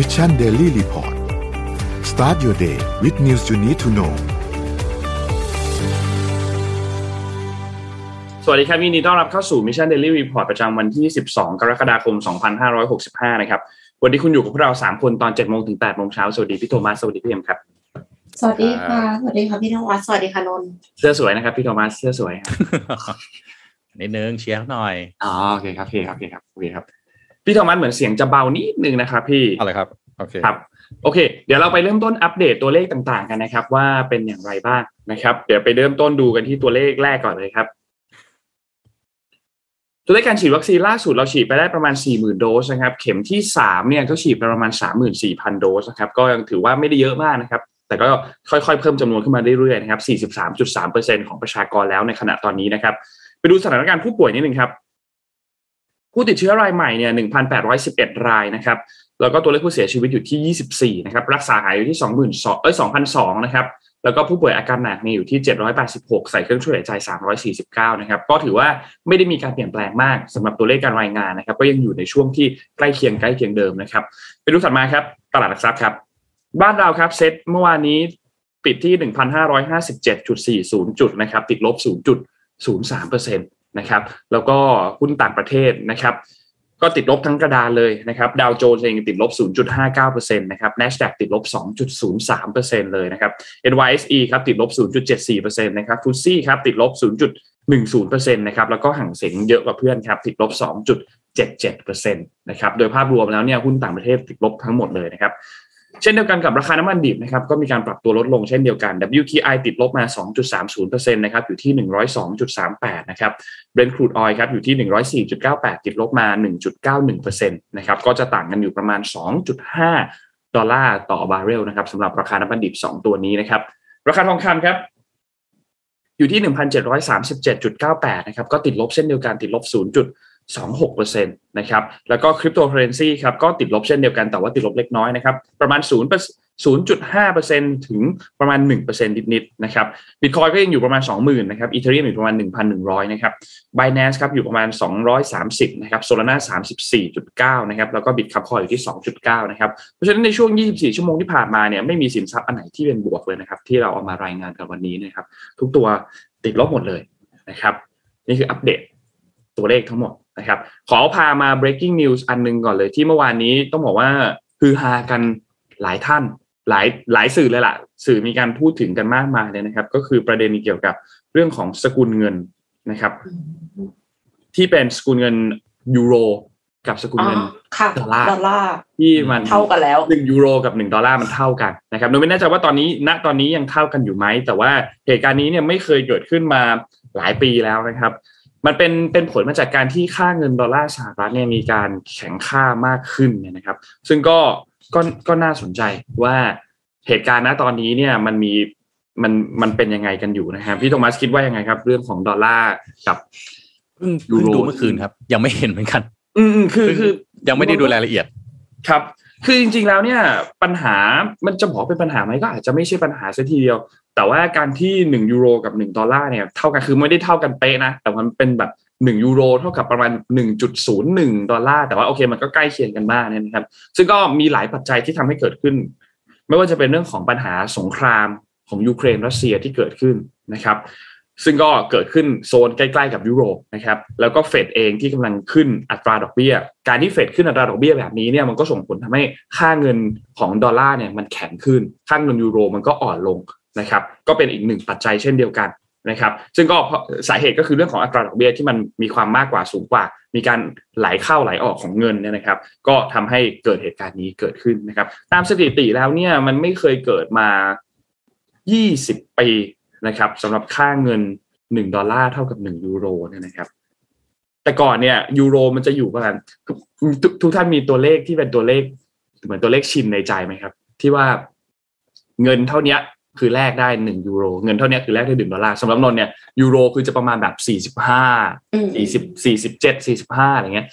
Mission Daily Report start your day with news you need to know สวัสดีครับยินดีต้อนรับเข้าสู่ Mission Daily Report ประจำวันที่ 12 กรกฎาคม 2565 นะครับ วันนี้คุณอยู่กับพวกเรา 3 คนตอน7โมงถึง8โมงเช้า สวัสดีพี่โทมัส สวัสดีพี่เอ็มครับ สวัสดีค่ะ สวัสดีค่ะพี่นวัดสวัสดีค่ะนนท์เสื้อสวยนะครับพี่โทมัส เสื้อสวยครับนิดนึงเชียร์หน่อย อ๋อโอเคครับโอเคครับโอเคครับโอเคครับ พี่โทมัสเหมือนเสียงจะเบานิดนึงนะครับ พี่อะไรครับโอเคครับโอเค เดี๋ยวเราไปเริ่มต้นอัปเดตตัวเลขต่างๆ กันนะครับ ว่าเป็นอย่างไรบ้างนะครับ เดี๋ยวไปเริ่มต้นดูกันที่ตัวเลขแรกก่อนเลยครับ ตัวเลขการฉีดวัคซีนล่าสุดเราฉีดไปได้ประมาณ 40,000 โดสนะครับ เข็มที่3เนี่ยก็ฉีดไปประมาณ 34,000 โดสนะครับก็ยังถือว่าไม่ได้เยอะมากนะครับ แต่ก็ค่อยๆ เพิ่มจำนวนขึ้นมาเรื่อยๆนะครับ 43.3%ของประชากรแล้วในขณะตอนนี้นะครับ ไปดูสถานการณ์ผู้ป่วยนิดนึงครับ ผู้ติดเชื้อรายใหม่เนี่ย1,811 รายนะครับ แล้วก็ตัวเลขผู้เสียชีวิตอยู่ที่ 24 นะครับ รักษาหายอยู่ที่ 22,000เอ้ย2,002นะครับ แล้วก็ผู้ป่วยอาการหนักเนี่ยอยู่ที่ 786 ใส่เครื่องช่วยหายใจ 349 นะครับ ก็ถือว่าไม่ได้มีการเปลี่ยนแปลงมากสำหรับตัวเลขการรายงานนะครับ ก็ยังอยู่ในช่วงที่ใกล้เคียงใกล้เคียงเดิมนะครับ ไปดูถัดมาครับ ตลาดหลักทรัพย์ครับ บ้านเราครับเซ็ตเมื่อวานนี้ปิดที่ 1,557.40 จุดนะครับ ติดลบ 0.03%น นะครับ แล้วก็หุ้นต่างประเทศนะครับ ก็ติดลบทั้งกระดานเลยนะครับดาวโจนส์เองติดลบ 0.59%นะครับ NASDAQ ติดลบ 2.03%เลยนะครับ NYSE ครับติดลบ 0.74%นะครับฟุตซี่ครับติดลบ 0.10%นะครับแล้วก็ห่างเสียงเยอะกว่าเพื่อนครับติดลบ 2.77%นะครับโดยภาพรวมแล้วเนี่ยหุ้นต่างประเทศติดลบทั้งหมดเลยนะครับ เช่นเดียวกันกับราคาน้ำมันดิบนะครับก็มีการปรับตัวลดลงเช่นเดียวกัน WTI ติดลบมา 2.30%นะครับอยู่ที่ 102.38 นะครับ Brent crude oil ครับอยู่ที่ 104.98 ติดลบมา 1.91%นะครับก็จะต่างกันอยู่ประมาณ 2.5 ดอลลาร์ต่อบาร์เรลนะครับสำหรับราคาน้ำมันดิบ 2 ตัวนี้นะครับ ราคาทองคำครับอยู่ที่ 1,737.98 นะครับก็ติดลบเช่นเดียวกันติดลบ 0 26%นะครับแล้วก็คริปโตเคอเรนซีครับก็ติดลบเช่นเดียวกันแต่ว่าติดลบเล็กน้อยนะครับประมาณ 0 0.5%ถึงประมาณ 1%นิดๆนะครับบิตคอยก็ยังอยู่ประมาณ 20,000นะครับ Ethereum อยู่ประมาณ 1,100นะครับ Binance ครับอยู่ประมาณ 230นะครับ Solana 34.9นะครับแล้วก็ Bitkub Coin อยู่ที่ 2.9นะครับเพราะฉะนั้นในช่วง 24 ชั่วโมงที่ผ่านมาเนี่ยไม่มีสินทรัพย์อันไหนที่เป็นบวกเลยนะครับที่เราเอามารายงานกันวันนี้นะครับทุกตัวติดลบหมดเลยนะครับนี่คืออัปเดตตัวเลขทั้งหมด นะครับขอพามา breaking news อันนึงก่อนเลยที่เมื่อวานนี้ต้องบอกว่าคือฮากันหลายท่านหลายหลายสื่อเลยล่ะ สื่อมีการพูดถึงกันมากมายเลยนะครับ ก็คือประเด็นเกี่ยวกับเรื่องของสกุลเงินนะครับ ที่เป็นสกุลเงินยูโรกับสกุลเงินค่ะดอลลาร์ดอลลาร์ที่มันเท่ากันแล้วหนึ่งยูโรกับหนึ่งดอลลาร์มันเท่ากันนะครับโดยไม่แน่ใจว่าตอนนี้ณตอนนี้ยังเท่ากันอยู่ไหมแต่ว่าเหตุการณ์นี้เนี่ยไม่เคยเกิดขึ้นมาหลายปีแล้วนะครับ มันเป็นเป็นผลมาจากการที่ค่าเงินดอลลาร์สหรัฐเนี่ยมีการแข็งค่ามากขึ้นเนี่ยนะครับ ซึ่งก็ก็ก็น่าสนใจว่าเหตุการณ์ณตอนนี้เนี่ยมันมีมันมันเป็นยังไงกันอยู่นะครับพี่โทมัสคิดว่ายังไงครับ เรื่องของดอลลาร์กับเพิ่งยูเพิ่งโรดูเมื่อคืนครับ ยังไม่เห็นเหมือนกัน อืมอืมคือคือยังไม่ได้ดูรายละเอียด ครับ คือจริงๆแล้วเนี่ยปัญหามันจะบอกเป็นปัญหาไหมก็อาจจะไม่ใช่ปัญหาซะทีเดียว แต่ว่าการที่หนึ่งยูโรกับหนึ่งดอลลาร์เนี่ยเท่ากันคือไม่ได้เท่ากันเป๊ะนะ แต่มันเป็นแบบหนึ่งยูโรเท่ากับประมาณหนึ่งจุดศูนย์หนึ่งดอลลาร์แต่ว่าโอเคมันก็ใกล้เคียงกันมากเนี่ยนะครับ ซึ่งก็มีหลายปัจจัยที่ทำให้เกิดขึ้น ไม่ว่าจะเป็นเรื่องของปัญหาสงครามของยูเครนรัสเซียที่เกิดขึ้นนะครับ ซึ่งก็เกิดขึ้นโซนใกล้ๆกับยุโรปนะครับแล้วก็เฟดเองที่กำลังขึ้นอัตราดอกเบี้ย การที่เฟดขึ้นอัตราดอกเบี้ยแบบนี้เนี่ยมันก็ส่งผลทำให้ค่าเงินของดอลลาร์เนี่ยมันแข็งขึ้นค่าเงินยูโรมันก็อ่อนลงนะครับก็เป็นอีกหนึ่งปัจจัยเช่นเดียวกันนะครับซึ่งก็สาเหตุก็คือเรื่องของอัตราดอกเบี้ยที่มันมีความมากกว่าสูงกว่า มีการไหลเข้าไหลออกของเงินเนี่ยนะครับ ก็ทำให้เกิดเหตุการณ์นี้เกิดขึ้นนะครับ ตามสถิติแล้วเนี่ยมันไม่เคยเกิดมา 20 ปี นะครับสำหรับค่าเงิน1ดอลลาร์เท่ากับ1ยูโรเนี่ยนะครับ แต่ก่อนเนี่ยยูโรมันจะอยู่ประมาณทุกทุกท่านมีตัวเลขที่เป็นตัวเลข เหมือนตัวเลขชินในใจไหมครับ ที่ว่าเงินเท่าเนี้ยคือแลกได้หนึ่งยูโร เงินเท่าเนี้ยคือแลกได้หนึ่งดอลลาร์สำหรับนนท์เนี่ยยูโรคือจะประมาณแบบสี่สิบห้าอืมสี่สิบสี่สิบเจ็ดสี่สิบห้าอะไรเงี้ย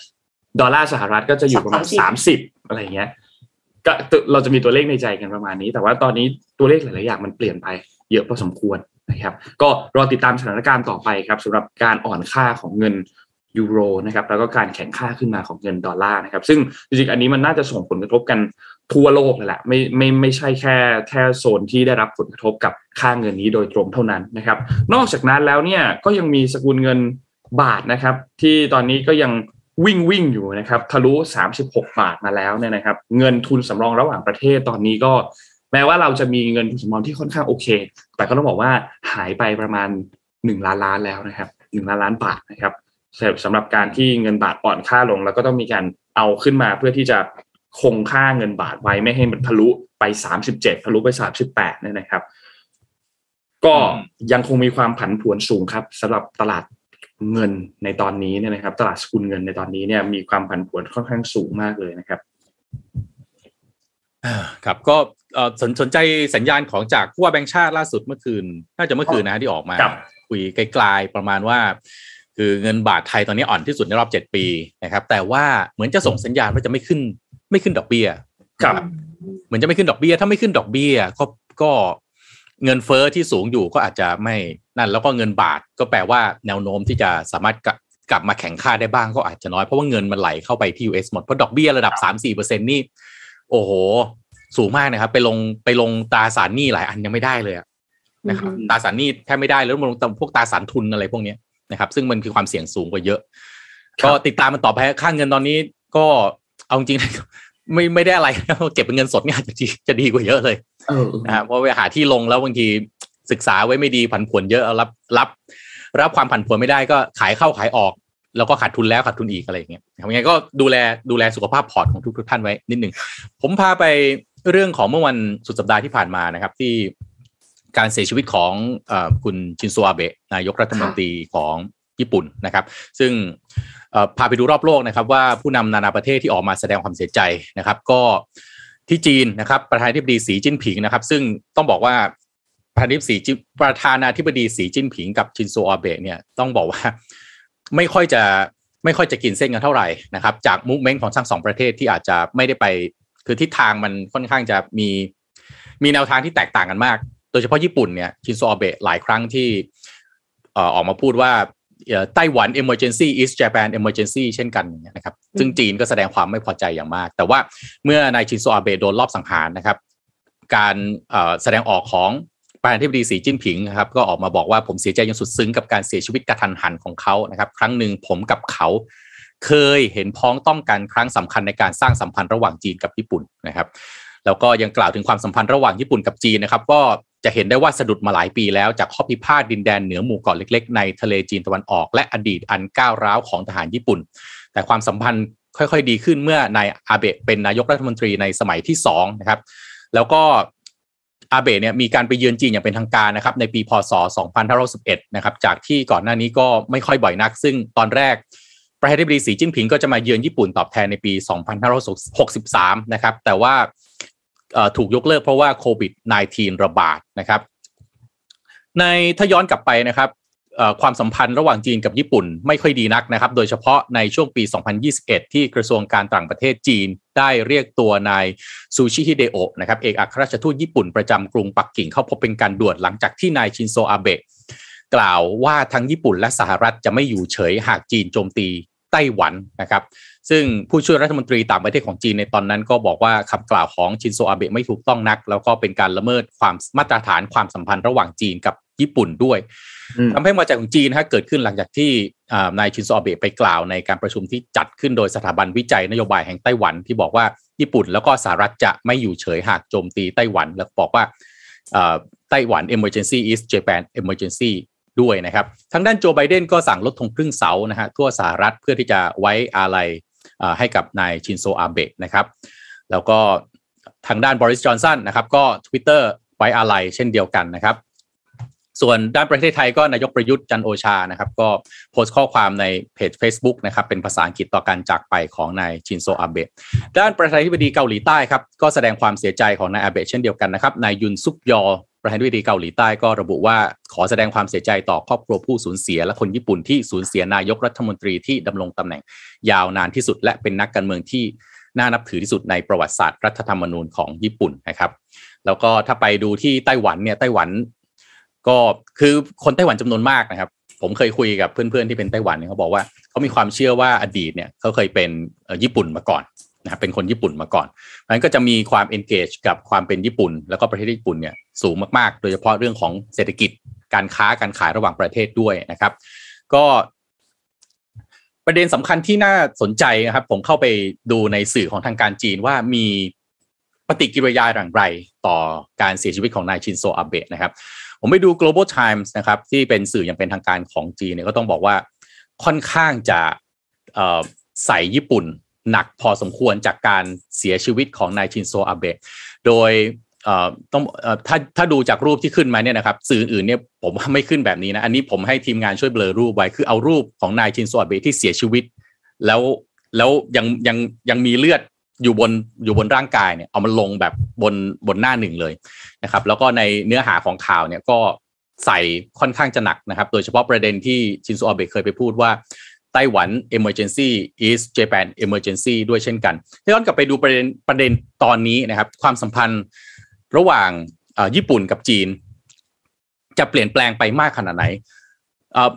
ดอลลาร์สหรัฐก็จะอยู่ประมาณสามสิบอะไรเงี้ยก็เราจะมีตัวเลขในใจกันประมาณนี้ แต่ว่าตอนนี้ตัวเลขหลาย ๆ อย่างมันเปลี่ยนไปเยอะพอสมควร นะครับก็รอติดตามสถานการณ์ต่อไปครับสำหรับการอ่อนค่าของเงินยูโรนะครับแล้วก็การแข่งค่าขึ้นมาของเงินดอลลาร์นะครับซึ่งจริงๆอันนี้มันน่าจะส่งผลกระทบกันทั่วโลกเลยแหละไม่ไม่ไม่ใช่แค่แค่โซนที่ได้รับผลกระทบกับค่าเงินนี้โดยตรงเท่านั้นนะครับ นอกจากนั้นแล้วเนี่ยก็ยังมีสกุลเงินบาทนะครับ ที่ตอนนี้ก็ยังวิ่งวิ่งอยู่นะครับทะลุ 36 บาทมาแล้วเนี่ยนะครับ เงินทุนสำรองระหว่างประเทศตอนนี้ก็ แม้ว่าเราจะมีเงินทุนสำรองที่ค่อนข้างโอเค แต่ก็ต้องบอกว่าหายไปประมาณ1ล้านล้านแล้วนะครับ1ล้านล้านบาทนะครับสำหรับการที่เงินบาทอ่อนค่าลง แล้วก็ต้องมีการเอาขึ้นมาเพื่อที่จะคงค่าเงินบาทไว้ไม่ให้มันทะลุไป 37ทะลุไป 38เนี่ยนะครับ ก็ยังคงมีความผันผวนสูงครับสำหรับตลาดเงินในตอนนี้เนี่ยนะครับ ตลาดสกุลเงินในตอนนี้เนี่ยมีความผันผวนค่อนข้างสูงมากเลยนะครับครับก็ สนสนใจสัญญาณของจากผู้ว่าแบงค์ชาติล่าสุดเมื่อคืน น่าจะเมื่อคืนนะที่ออกมา คุยไกลๆประมาณว่า คือเงินบาทไทยตอนนี้อ่อนที่สุดในรอบเจ็ดปีนะครับ แต่ว่าเหมือนจะส่งสัญญาณว่าจะไม่ขึ้น ไม่ขึ้นดอกเบี้ยครับ เหมือนจะไม่ขึ้นดอกเบี้ย ถ้าไม่ขึ้นดอกเบี้ยก็ก็เงินเฟอ้อที่สูงอยู่ก็อาจจะไม่นั่น แล้วก็เงินบาทก็แปลว่าแนวโน้มที่จะสามารถกลับมาแข่งค่าได้บ้างก็อาจจะน้อยเพราะว่าเงินมันไหลเข้าไปที่ US หมดเพราะดอกเบี้ยระดับสามสี่เปอร์เซ็นนี่โอ้โห สูงมากนะครับ ไปลงไปลงตราสารหนี้หลายอันยังไม่ได้เลยนะครับตราสารหนี้แทบไม่ได้แล้วลงพวกตราสารทุนอะไรพวกนี้นะครับ ซึ่งมันคือความเสี่ยงสูงกว่าเยอะ ก็ติดตามมันต่อไปค่าเงินตอนนี้ก็เอาจริงไม่ไม่ได้อะไรเก็บเป็นเงินสดเนี่ยจะดีจะดีกว่าเยอะเลยนะครับเพราะไปหาที่ลงแล้วบางทีศึกษาไว้ไม่ดีผันผวนเยอะรับรับ รับความผันผวนไม่ได้ก็ขายเข้าขายออก แล้วก็ขาดทุนแล้วขาดทุนอีกอะไรอย่างเงี้ยทำยังไงก็ดูแลดูแลสุขภาพพอร์ตของทุกทุกท่านไว้นิดหนึ่งผมพาไป เรื่องของเมื่อวันสุดสัปดาห์ที่ผ่านมานะครับ ที่การเสียชีวิตของอคุณชินโซอาเบะนายกรัฐมนตรีของญี่ปุ่นนะครับ ซึ่งพาไปดูรอบโลกนะครับ ว่าผู้นำนานาประเทศที่ออกมาแสดงความเสียใจนะครับ ก็ที่จีนนะครับ ประธานาธิบดีสีจิ้นผิงนะครับ ซึ่งต้องบอกว่าประธานาธิบดีสีประธานาธิบดีสีจิ้นผิงกับชินโซอาเบะเนี่ยต้องบอกว่าไม่ค่อยจะไม่ค่อยจะกินเส้นกันเท่าไหร่นะครับ จากมุกเม้งของทั้งสองประเทศที่อาจจะไม่ได้ไป คือทิศทางมันค่อนข้างจะมีมีแนวทางที่แตกต่างกันมาก โดยเฉพาะญี่ปุ่นเนี่ยชินโซอาเบะหลายครั้งที่ออกมาพูดว่าไต้หวัน emergency is Japan emergency เช่นกันนะครับ ซึ่งจีนก็แสดงความไม่พอใจอย่างมาก แต่ว่าเมื่อนายชินโซอาเบะโดนรอบสังหารนะครับ การแสดงออกของประธานาธิบดีสีจิ้นผิงนะครับก็ออกมาบอกว่าผมเสียใจอย่างสุดซึ้งกับการเสียชีวิตกระทันหันของเขานะครับ ครั้งหนึ่งผมกับเขา เคยเห็นพ้องต้องกันครั้งสำคัญในการสร้างสัมพันธ์ระหว่างจีนกับญี่ปุ่นนะครับแล้วก็ยังกล่าวถึงความสัมพันธ์ระหว่างญี่ปุ่นกับจีนนะครับก็จะเห็นได้ว่าสะดุดมาหลายปีแล้วจากข้อพิพาทดินแดนเหนือหมู่เกาะเล็กๆ ในทะเลจีนตะวันออก และอดีตอันก้าวร้าวของทหารญี่ปุ่น แต่ความสัมพันธ์ค่อยๆ ดีขึ้นเมื่อนายอาเบะเป็นนายกรัฐมนตรีในสมัยที่2นะครับแล้วก็อาเบะเนี่ยมีการไปเยือนจีนอย่างเป็นทางการนะครับในปีพศ 2511 นะครับจากที่ก่อนหน้านี้ก็ไม่ค่อยบ่อยนัก ซึ่งตอนแรก ประธานาธิบดีสีจิ้นผิงก็จะมาเยือนญี่ปุ่นตอบแทนในปี 2563 นะครับ แต่ว่าถูกยกเลิกเพราะว่าโควิด -19 ระบาดนะครับ ในถ้าย้อนกลับไปนะครับความสัมพันธ์ระหว่างจีนกับญี่ปุ่นไม่ค่อยดีนักนะครับ โดยเฉพาะในช่วงปี 2021 ที่กระทรวงการต่างประเทศจีนได้เรียกตัวนายซูชิฮิเดโอะนะครับเอกอัครราชทูตญี่ปุ่นประจำกรุงปักกิ่งเข้าพบเป็นการด่วนหลังจากที่นายชินโซอาเบะกล่าวว่าทั้งญี่ปุ่นและสหรัฐจะไม่อยู่เฉยหากจีนโจมตี ไต้หวันนะครับ ซึ่งผู้ช่วยรัฐมนตรีต่างประเทศของจีนในตอนนั้นก็บอกว่าคำกล่าวของชินโซอาเบะไม่ถูกต้องนัก แล้วก็เป็นการละเมิดความมาตรฐานความสัมพันธ์ระหว่างจีนกับญี่ปุ่นด้วยทำให้มาจากของจีนฮะเกิดขึ้นหลังจากที่นายชินโซอาเบะไปกล่าวในการประชุมที่จัดขึ้นโดยสถาบันวิจัยนโยบายแห่งไต้หวันที่บอกว่าญี่ปุ่น แล้วก็สหรัฐจะไม่อยู่เฉยหากโจมตีไต้หวันแล้วบอกว่าTaiwan emergency is Japan emergency ด้วยนะครับทางด้านโจไบเดนก็สั่งลดธงครึ่งเสานะฮะทั่วสหรัฐเพื่อที่จะไว้อาลัยให้กับนายชินโซอาเบะนะครับแล้วก็ทางด้านบอริสจอห์นสันนะครับก็ Twitter ไว้อาลัยเช่นเดียวกันนะครับ ส่วนด้านประเทศไทยก็นายกประยุทธ์จันทร์โอชานะครับ ก็โพสต์ข้อความในเพจ Facebook นะครับเป็นภาษาอังกฤษต่อการจากไปของนายชินโซอาเบะด้านประธานาธิบดีเกาหลีใต้ครับก็แสดงความเสียใจของนายอาเบะเช่นเดียวกันนะครับนายยุนซอกยอ ประธานาธิบดีเกาหลีใต้ก็ระบุว่าขอแสดงความเสียใจต่อครอบครัวผู้สูญเสีย และคนญี่ปุ่นที่สูญเสียนายกรัฐมนตรีที่ดำรงตำแหน่งยาวนานที่สุด และเป็นนักการเมืองที่น่านับถือที่สุดในประวัติศาสตร์รัฐธรรมนูญของญี่ปุ่นนะครับ แล้วก็ถ้าไปดูที่ไต้หวันเนี่ยไต้หวันก็คือคนไต้หวันจำนวนมากนะครับ ผมเคยคุยกับเพื่อนๆที่เป็นไต้หวันเนี่ยเขาบอกว่าเขามีความเชื่อว่าอดีตเนี่ยเขาเคยเป็นญี่ปุ่นมาก่อน นะครับเป็นคนญี่ปุ่นมาก่อนนั้นก็จะมีความ engage กับความเป็นญี่ปุ่น แล้วก็ประเทศญี่ปุ่นเนี่ยสูงมากๆ โดยเฉพาะเรื่องของเศรษฐกิจการค้าการขายระหว่างประเทศด้วยนะครับ ก็ประเด็นสำคัญที่น่าสนใจนะครับ ผมเข้าไปดูในสื่อของทางการจีนว่ามีปฏิกิริยาอย่างไรต่อการเสียชีวิตของนายชินโซอาเบะนะครับ ผมไปดู global times นะครับ ที่เป็นสื่ออย่างเป็นทางการของจีนเนี่ยก็ต้องบอกว่าค่อนข้างจะใส่ญี่ปุ่น หนักพอสมควรจากการเสียชีวิตของนายชินโซอาเบะโดยต้องถ้าถ้าดูจากรูปที่ขึ้นมาเนี่ยนะครับสื่ออื่นเนี่ยผมไม่ขึ้นแบบนี้นะ อันนี้ผมให้ทีมงานช่วยเบลอรูปไว้ คือเอารูปของนายชินโซอาเบะที่เสียชีวิต แล้วแล้วยังยังยังมีเลือดอยู่บนอยู่บนร่างกายเนี่ยเอามันลงแบบบนบนหน้าหนึ่งเลยนะครับ แล้วก็ในเนื้อหาของข่าวเนี่ยก็ใส่ค่อนข้างจะหนักนะครับ โดยเฉพาะประเด็นที่ชินโซอาเบะเคยไปพูดว่า ไต้หวัน emergency is Japan emergency ด้วยเช่นกันย้อนกลับไปดูประเด็นประเด็นตอนนี้นะครับ ความสัมพันธ์ระหว่างญี่ปุ่นกับจีน จะเปลี่ยนแปลงไปมากขนาดไหน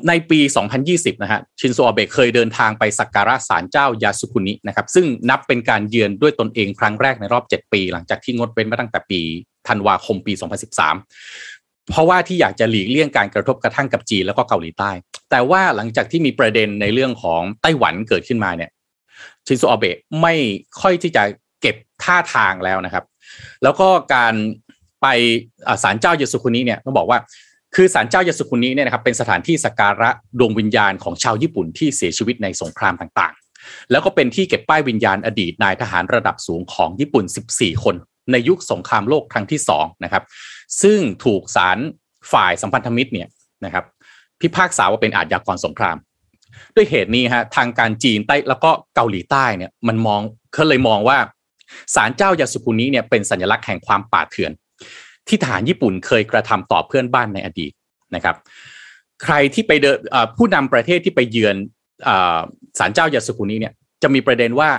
ในปี 2020 นะฮะ ชินโซอาเบะเคยเดินทางไปสักการะศาลเจ้ายาสุคุนินะครับ ซึ่งนับเป็นการเยือนด้วยตนเองครั้งแรกในรอบ 7 ปี หลังจากที่งดเว้นมาตั้งแต่ปีธันวาคมปี 2013 เพราะว่าที่อยากจะหลีกเลี่ยงการกระทบกระทั่งกับจีนแล้วก็เกาหลีใต้ แต่ว่าหลังจากที่มีประเด็นในเรื่องของไต้หวันเกิดขึ้นมาเนี่ยชินโซอาเบะไม่ค่อยที่จะเก็บท่าทางแล้วนะครับ แล้วก็การไปศาลเจ้ายาสุคุนิเนี่ยต้องบอกว่า คือศาลเจ้ายาสุคุนิเนี่ยนะครับเป็นสถานที่สักการะดวงวิญญาณของชาวญี่ปุ่นที่เสียชีวิตในสงครามต่างๆ แล้วก็เป็นที่เก็บป้ายวิญญาณอดีตนายทหารระดับสูงของญี่ปุ่น 14 คน ในยุคสงครามโลกครั้งที่2นะครับซึ่งถูกศาลฝ่ายสัมพันธมิตรเนี่ยนะครับ พิพากษาว่าเป็นอาชญากรสงคราม ด้วยเหตุนี้ฮะทางการจีนใต้แล้วก็เกาหลีใต้เนี่ยมันมองเขาเลยมองว่าศาลเจ้ายาสุคุนิเนี่ยเป็นสัญลักษณ์แห่งความป่าเถื่อน ที่ทหารญี่ปุ่นเคยกระทำต่อเพื่อนบ้านในอดีตนะครับ ใครที่ไปเดินผู้นำประเทศที่ไปเยือนศาลเจ้ายาสุกุนีเนี่ยจะมีประเด็นว่า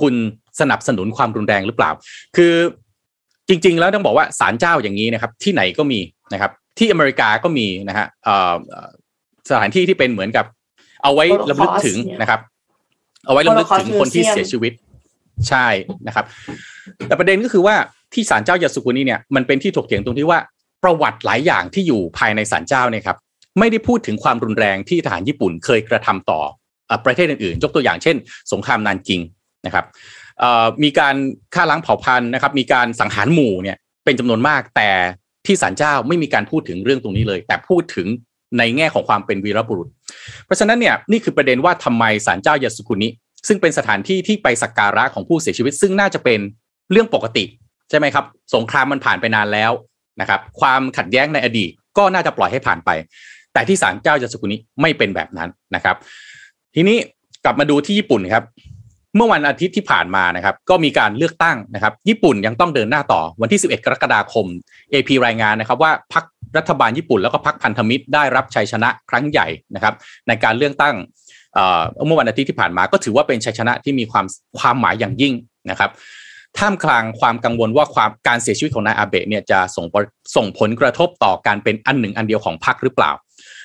คุณสนับสนุนความรุนแรงหรือเปล่า คือจริง ๆ แล้วต้องบอกว่าศาลเจ้าอย่างนี้นะครับ ที่ไหนก็มีนะครับ ที่อเมริกาก็มีนะฮะ สถานที่ที่เป็นเหมือนกับ เอาไว้ระลึกถึงนะครับ เอาไว้ระลึกถึงคนที่เสียชีวิตใช่นะครับ แต่ประเด็นก็คือว่าที่ศาลเจ้ายาสุกุนีเนี่ยมันเป็นที่ถกเถียงตรงที่ว่าประวัติหลายอย่างที่อยู่ภายในศาลเจ้าเนี่ยครับไม่ได้พูดถึงความรุนแรงที่ทหารญี่ปุ่นเคยกระทำต่อประเทศอื่นๆยกตัวอย่างเช่น สงครามนานกิงนะครับมีการฆ่าล้างเผ่าพันธุ์นะครับ มีการสังหารหมู่เนี่ยเป็นจำนวนมากแต่ที่ศาลเจ้าไม่มีการพูดถึงเรื่องตรงนี้เลย แต่พูดถึง ในแง่ของความเป็นวีรบุรุษ เพราะฉะนั้นเนี่ยนี่คือประเด็นว่าทำไมศาลเจ้ายาสุกุนิซึ่งเป็นสถานที่ที่ไปสักการะของผู้เสียชีวิต ซึ่งน่าจะเป็นเรื่องปกติใช่ไหมครับ สงครามมันผ่านไปนานแล้วนะครับ ความขัดแย้งในอดีตก็น่าจะปล่อยให้ผ่านไป แต่ที่ศาลเจ้าจัสุกุนิไม่เป็นแบบนั้นนะครับ ทีนี้กลับมาดูที่ญี่ปุ่นครับเมื่อวันอาทิตย์ที่ผ่านมานะครับ ก็มีการเลือกตั้งนะครับ ญี่ปุ่นยังต้องเดินหน้าต่อวันที่ 11 กรกฎาคม AP รายงานนะครับว่าพรรค รัฐบาลญี่ปุ่นแล้วก็พรรคพันธมิตรได้รับชัยชนะครั้งใหญ่นะครับ ในการเลือกตั้งเมื่อวันอาทิตย์ที่ผ่านมาก็ถือว่าเป็นชัยชนะที่มีความความหมายอย่างยิ่งนะครับท่ามกลางความกังวลว่าความการเสียชีวิตของนายอาเบะเนี่ยจะส่งส่งผลกระทบต่อการเป็นอันหนึ่งอันเดียวของพรรคหรือเปล่า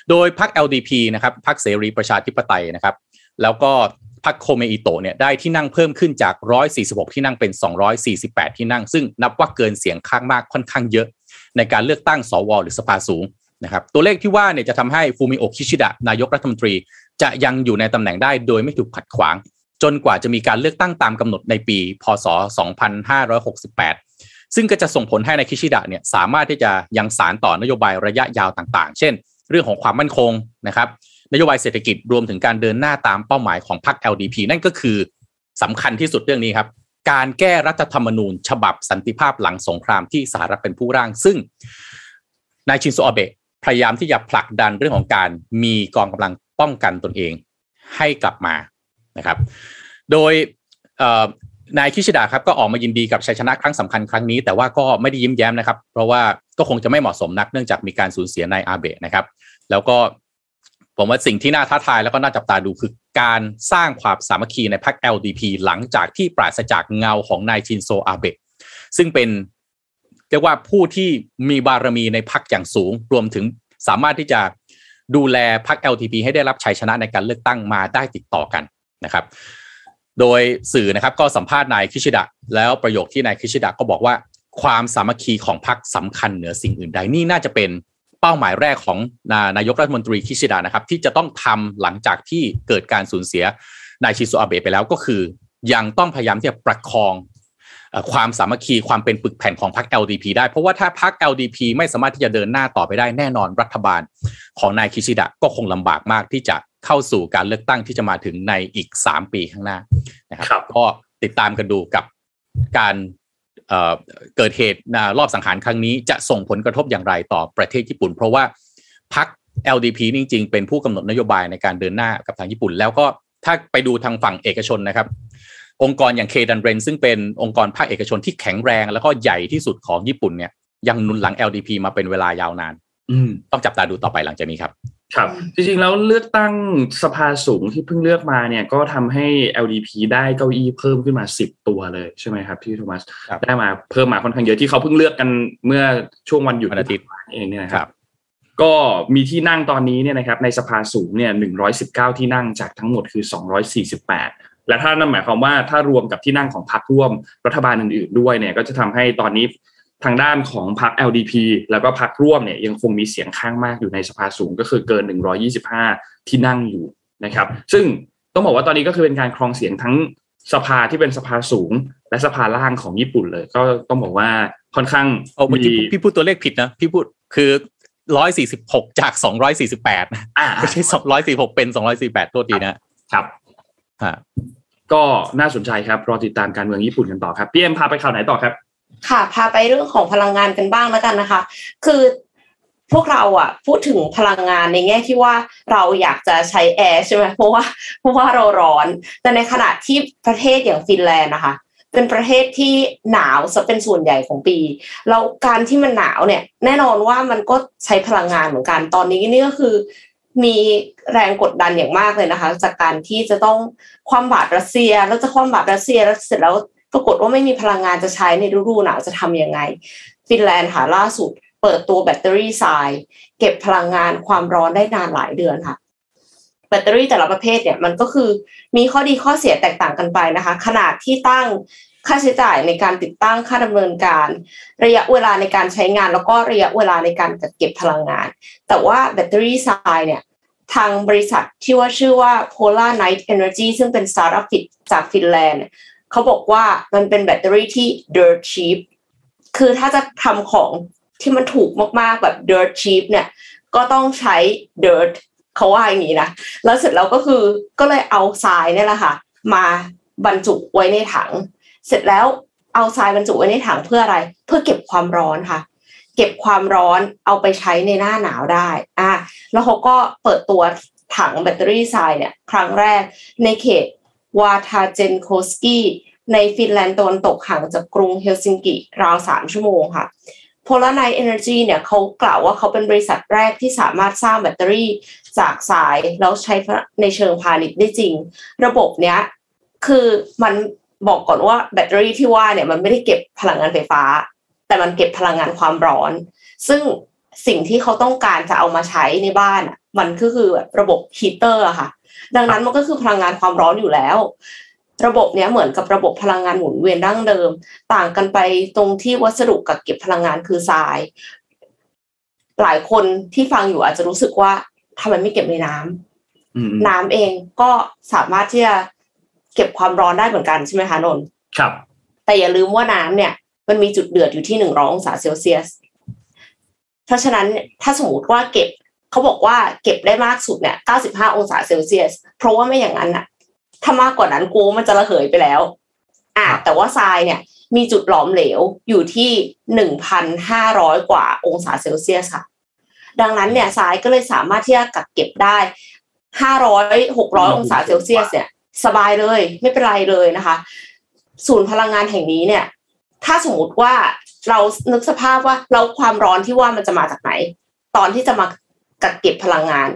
โดยพรรค LDP นะครับพรรคเสรีประชาธิปไตยนะครับ แล้วก็พรรคโคเมอิโตะเนี่ยได้ที่นั่งเพิ่มขึ้นจาก 146 ที่นั่งเป็น 248 ที่นั่ง ซึ่งนับว่าเกินเสียงข้างมากค่อนข้างเยอะ ในการเลือกตั้งสวหรือสภาสูงนะครับตัวเลขที่ว่าเนี่ยจะทำให้ฟูมิโอคิชิดะนายกรัฐมนตรี จะยังอยู่ในตำแหน่งได้โดยไม่ถูกขัดขวาง จนกว่าจะมีการเลือกตั้งตามกำหนดในปี พศ 2568 ซึ่งก็จะส่งผลให้ในคิชิดะเนี่ยสามารถที่จะยังสารต่อนโยบายระยะยาวต่างๆ เช่น เรื่องของความมั่นคงนะครับนโยบายเศรษฐกิจรวมถึงการเดินหน้าตามเป้าหมายของพรรค LDP นั่นก็คือสำคัญที่สุดเรื่องนี้ครับ การแก้รัฐธรรมนูญ ฉบับสันติภาพหลังสงครามที่สหรัฐเป็นผู้ร่าง ซึ่งนายชินโซอาเบะพยายามที่จะผลักดันเรื่องของการมีกองกำลังป้องกันตนเองให้กลับมานะครับ โดยนายคิชิดะครับก็ออกมายินดีกับชัยชนะครั้งสำคัญครั้งนี้ แต่ว่าก็ไม่ได้ยิ้มแย้มนะครับ เพราะว่าก็คงจะไม่เหมาะสมนักเนื่องจากมีการสูญเสียนายอาเบะนะครับ แล้วก็ ผมว่าสิ่งที่น่าท้าทายแล้วก็น่าจับตาดูคือการสร้างความสามัคคีในพรรค LDP หลังจากที่ปราศจากเงาของนายชินโซอาเบะซึ่งเป็นเรียกว่าผู้ที่มีบารมีในพรรคอย่างสูง รวมถึงสามารถที่จะดูแลพรรค LTP ให้ได้รับชัยชนะในการเลือกตั้งมาได้ติดต่อกันนะครับ โดยสื่อนะครับก็สัมภาษณ์นายคิชิดะ แล้วประโยคที่นายคิชิดะก็บอกว่า ความสามัคคีของพรรคสำคัญเหนือสิ่งอื่นใดนี่น่าจะเป็น เป้าหมายแรกของนายกรัฐมนตรีคิชิดะนะครับ ที่จะต้องทำหลังจากที่เกิดการสูญเสียนายชิโซอาเบะไปแล้วก็คือ ยังต้องพยายามที่จะประคองความสามัคคีความเป็นปึกแผ่นของพรรค LDP ได้ เพราะว่าถ้าพรรค LDP ไม่สามารถที่จะเดินหน้าต่อไปได้แน่นอนรัฐบาลของนายคิชิดะก็คงลำบากมากที่จะเข้าสู่การเลือกตั้งที่จะมาถึงในอีก 3 ปีข้างหน้านะครับ ก็ติดตามกันดูกับการ เกิดเหตุรอบสังหารครั้งนี้จะส่งผลกระทบอย่างไรต่อประเทศญี่ปุ่น เพราะว่าพรรค LDP จริงๆ เป็นผู้กำหนดนโยบายในการเดินหน้ากับทางญี่ปุ่น แล้วก็ถ้าไปดูทางฝั่งเอกชนนะครับ องค์กรอย่างเคดันเรนซึ่งเป็นองค์กรภาคเอกชนที่แข็งแรง แล้วก็ใหญ่ที่สุดของญี่ปุ่นเนี่ยยังนุนหลัง LDP มาเป็นเวลายาวนานต้องจับตาดูต่อไปหลังจากนี้ครับ ครับ จริงๆ แล้วเลือกตั้งสภาสูงที่เพิ่งเลือกมาเนี่ยก็ทำให้ LDP ได้เก้าอี้เพิ่มขึ้นมาสิบตัวเลยใช่ไหมครับพี่โทมัสได้มาเพิ่มมาค่อนข้างเยอะที่เขาเพิ่งเลือกกันเมื่อช่วงวันหยุดอาทิตย์เองเนี่ยนะครับ ก็มีที่นั่งตอนนี้เนี่ยนะครับในสภาสูงเนี่ยหนึ่งร้อยสิบเก้าที่นั่งจากทั้งหมดคือสองร้อยสี่สิบแปดและถ้านั่นหมายความว่าถ้ารวมกับที่นั่งของพรรคร่วมรัฐบาลอื่นๆด้วยเนี่ยก็จะทำให้ตอนนี้ ทางด้านของพรรค LDP แล้วก็พรรคร่วมเนี่ยยังคงมีเสียงข้างมากอยู่ในสภาสูงก็คือเกิน 125 ที่นั่งอยู่นะครับ ซึ่งต้องบอกว่าตอนนี้ก็คือเป็นการครองเสียงทั้งสภาที่เป็นสภาสูง และสภาล่างของญี่ปุ่นเลย ก็ต้องบอกว่าค่อนข้างมีพี่พูดตัวเลขผิดนะพี่พูดคือ146จาก248นะไม่ใช่246เป็น248ตัวดีนะครับก็น่าสนใจครับรอติดตามการเมืองญี่ปุ่นกันต่อครับพี่เอ็มพาไปข่าวไหนต่อครับ ค่ะ พาไปเรื่องของพลังงานกันบ้างแล้วกันนะคะ คือพวกเราอะพูดถึงพลังงานในแง่ที่ว่าเราอยากจะใช้แอร์ใช่ไหมเพราะว่าเพราะว่าเราร้อน แต่ในขณะที่ประเทศอย่างฟินแลนด์นะคะเป็นประเทศที่หนาวซะเป็นส่วนใหญ่ของปี แล้วการที่มันหนาวเนี่ยแน่นอนว่ามันก็ใช้พลังงานเหมือนกันตอนนี้นี่ก็คือมีแรงกดดันอย่างมากเลยนะคะ จากการที่จะต้องคว่ำบาตรรัสเซียแล้วจะคว่ำบาตรรัสเซียแล้วเสร็จแล้ว ปรากฏว่าไม่มีพลังงานจะใช้ในฤดูหนาวจะทำยังไง ฟินแลนด์ค่ะล่าสุด เปิดตัวแบตเตอรี่ทราย เก็บพลังงานความร้อนได้นานหลายเดือนค่ะแบตเตอรี่แต่ละประเภทเนี่ยมันก็คือมีข้อดีข้อเสียแตกต่างกันไปนะคะ ขนาดที่ตั้งค่าใช้จ่ายในการติดตั้งค่าดำเนินการ ระยะเวลาในการใช้งาน แล้วก็ระยะเวลาในการจัดเก็บพลังงาน แต่ว่าแบตเตอรี่ทรายเนี่ยทางบริษัทที่ว่าชื่อว่า Polar Night Energy ซึ่งเป็นสตาร์ทอัพจากฟินแลนด์ เขาบอกว่ามันเป็นแบตเตอรี่ที่ dirt cheap คือถ้าจะทำของที่มันถูกมากๆแบบ dirt cheap เนี่ย ก็ต้องใช้ dirt เขาว่าอย่างนี้นะ แล้วเสร็จแล้วก็คือก็เลยเอาทรายนี่แหละค่ะ มาบรรจุไว้ในถัง เสร็จแล้วเอาทรายบรรจุไว้ในถังเพื่ออะไร เพื่อเก็บความร้อนค่ะ เก็บความร้อนเอาไปใช้ในหน้าหนาวได้อะแล้วเขาก็เปิดตัวถังแบตเตอรี่ทรายเนี่ย ครั้งแรกในเขต วาทาเจนโคสกี้ในฟินแลนด์ตะวันตกห่างจากกรุงเฮลซิงกิราวสามชั่วโมงค่ะ Polar Night Energy เนี่ยเขากล่าวว่าเขาเป็นบริษัทแรกที่สามารถสร้างแบตเตอรี่จากทรายแล้วใช้ในเชิงพาณิชย์ได้จริง ระบบเนี้ยคือมันบอกก่อนว่าแบตเตอรี่ที่ว่าเนี่ยมันไม่ได้เก็บพลังงานไฟฟ้า แต่มันเก็บพลังงานความร้อน ซึ่งสิ่งที่เขาต้องการจะเอามาใช้ในบ้านมันก็คือระบบฮีเตอร์อะค่ะ ดังนั้นมันก็คือพลังงานความร้อนอยู่แล้ว ระบบนี้เหมือนกับระบบพลังงานหมุนเวียนดั้งเดิม ต่างกันไปตรงที่วัสดุกับเก็บพลังงานคือทราย หลายคนที่ฟังอยู่อาจจะรู้สึกว่าทำไมไม่เก็บในน้ำน้ำเองก็สามารถที่จะเก็บความร้อนได้เหมือนกันใช่ไหมคะนนท์ครับ แต่อย่าลืมว่าน้ำเนี่ย มันมีจุดเดือดอยู่ที่หนึ่งร้อยองศาเซลเซียส เพราะฉะนั้นถ้าสมมติว่าเก็บ เขาบอกว่าเก็บได้มากสุดเนี่ย 95 องศาเซลเซียส เพราะว่าไม่อย่างนั้นอะถ้ามากกว่านั้นกูมันจะระเหยไปแล้ว อ่าแต่ว่าทรายเนี่ยมีจุดหลอมเหลวอยู่ที่ 1,500 กว่าองศาเซลเซียสค่ะ ดังนั้นเนี่ยทรายก็เลยสามารถที่จะกักเก็บได้ 500 600 องศาเซลเซียสเนี่ยสบายเลยไม่เป็นไรเลยนะคะ ศูนย์พลังงานแห่งนี้เนี่ย ถ้าสมมติว่าเรานึกสภาพว่าเราความร้อนที่ว่ามันจะมาจากไหน ตอนที่จะมา กักเก็บพลังงาน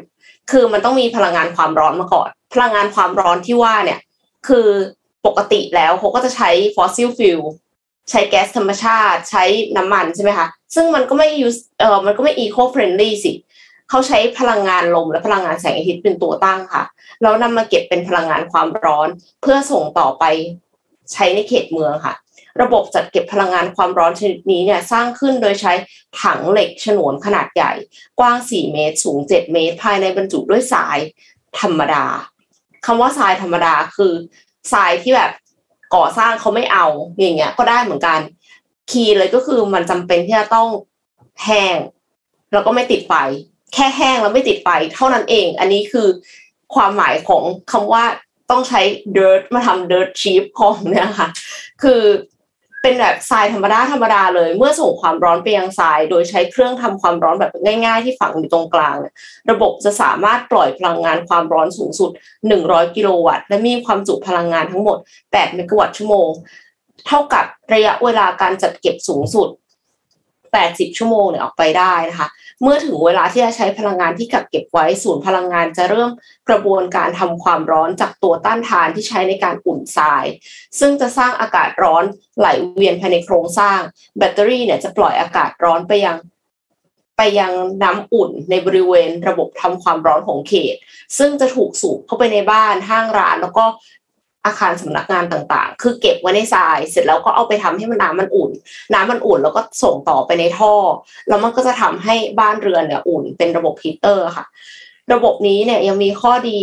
คือมันต้องมีพลังงานความร้อนมาก่อน พลังงานความร้อนที่ว่าเนี่ย คือปกติแล้วเขาก็จะใช้ fossil fuel ใช้แก๊สธรรมชาติ ใช้น้ำมันใช่ไหมคะ ซึ่งมันก็ไม่ยูเออมันก็ไม่ eco-friendly สิเขาใช้พลังงานลมและพลังงานแสงอาทิตย์เป็นตัวตั้งค่ะ แล้วนำมาเก็บเป็นพลังงานความร้อน เพื่อส่งต่อไปใช้ในเขตเมืองค่ะ ระบบจัดเก็บพลังงานความร้อนชนิดนี้เนี่ยสร้างขึ้นโดยใช้ถังเหล็กฉนวนขนาดใหญ่ กว้าง 4 เมตร สูง 7 เมตร ภายในบรรจุด้วยทรายธรรมดาคำว่าทรายธรรมดาคือทรายที่แบบก่อสร้างเขาไม่เอาอย่างเงี้ย ก็ได้เหมือนกัน คีย์เลยก็คือมันจำเป็นที่จะต้องแห้ง แล้วก็ไม่ติดไฟแค่แห้งแล้วไม่ติดไฟเท่านั้นเอง อันนี้คือความหมายของคำว่าต้องใช้ dirt มาทำ dirt cheap ของเนี่ยค่ะ คือ เป็นแบบทรายธรรมดาธรรมดาเลย เมื่อส่งความร้อนไปยังทราย โดยใช้เครื่องทำความร้อนแบบง่าย ๆ ที่ฝังอยู่ตรงกลาง ระบบจะสามารถปล่อยพลังงานความร้อนสูงสุด 100 กิโลวัตต์ และมีความจุพลังงานทั้งหมด 8 เมกะวัตต์ชั่วโมง เท่ากับระยะเวลาการจัดเก็บสูงสุด 80 ชั่วโมงเนี่ยออกไปได้นะคะ เมื่อถึงเวลาที่จะใช้พลังงานที่กักเก็บไว้ศูนย์พลังงานจะเริ่มกระบวนการทำความร้อนจากตัวต้านทานที่ใช้ในการอุ่นทราย ซึ่งจะสร้างอากาศร้อนไหลเวียนภายในโครงสร้าง แบตเตอรี่เนี่ยจะปล่อยอากาศร้อนไปยังไปยังน้ำอุ่นในบริเวณระบบทำความร้อนของเขต ซึ่งจะถูกสูบเข้าไปในบ้านห้างร้าน แล้วก็ อาคารสำนักงานต่างๆ คือเก็บไว้ในทราย เสร็จแล้วก็เอาไปทำให้มันน้ำมันอุ่น น้ำมันอุ่นแล้วก็ส่งต่อไปในท่อ แล้วมันก็จะทำให้บ้านเรือนเนี่ยอุ่น เป็นระบบฮีเตอร์ค่ะ ระบบนี้เนี่ยยังมีข้อดี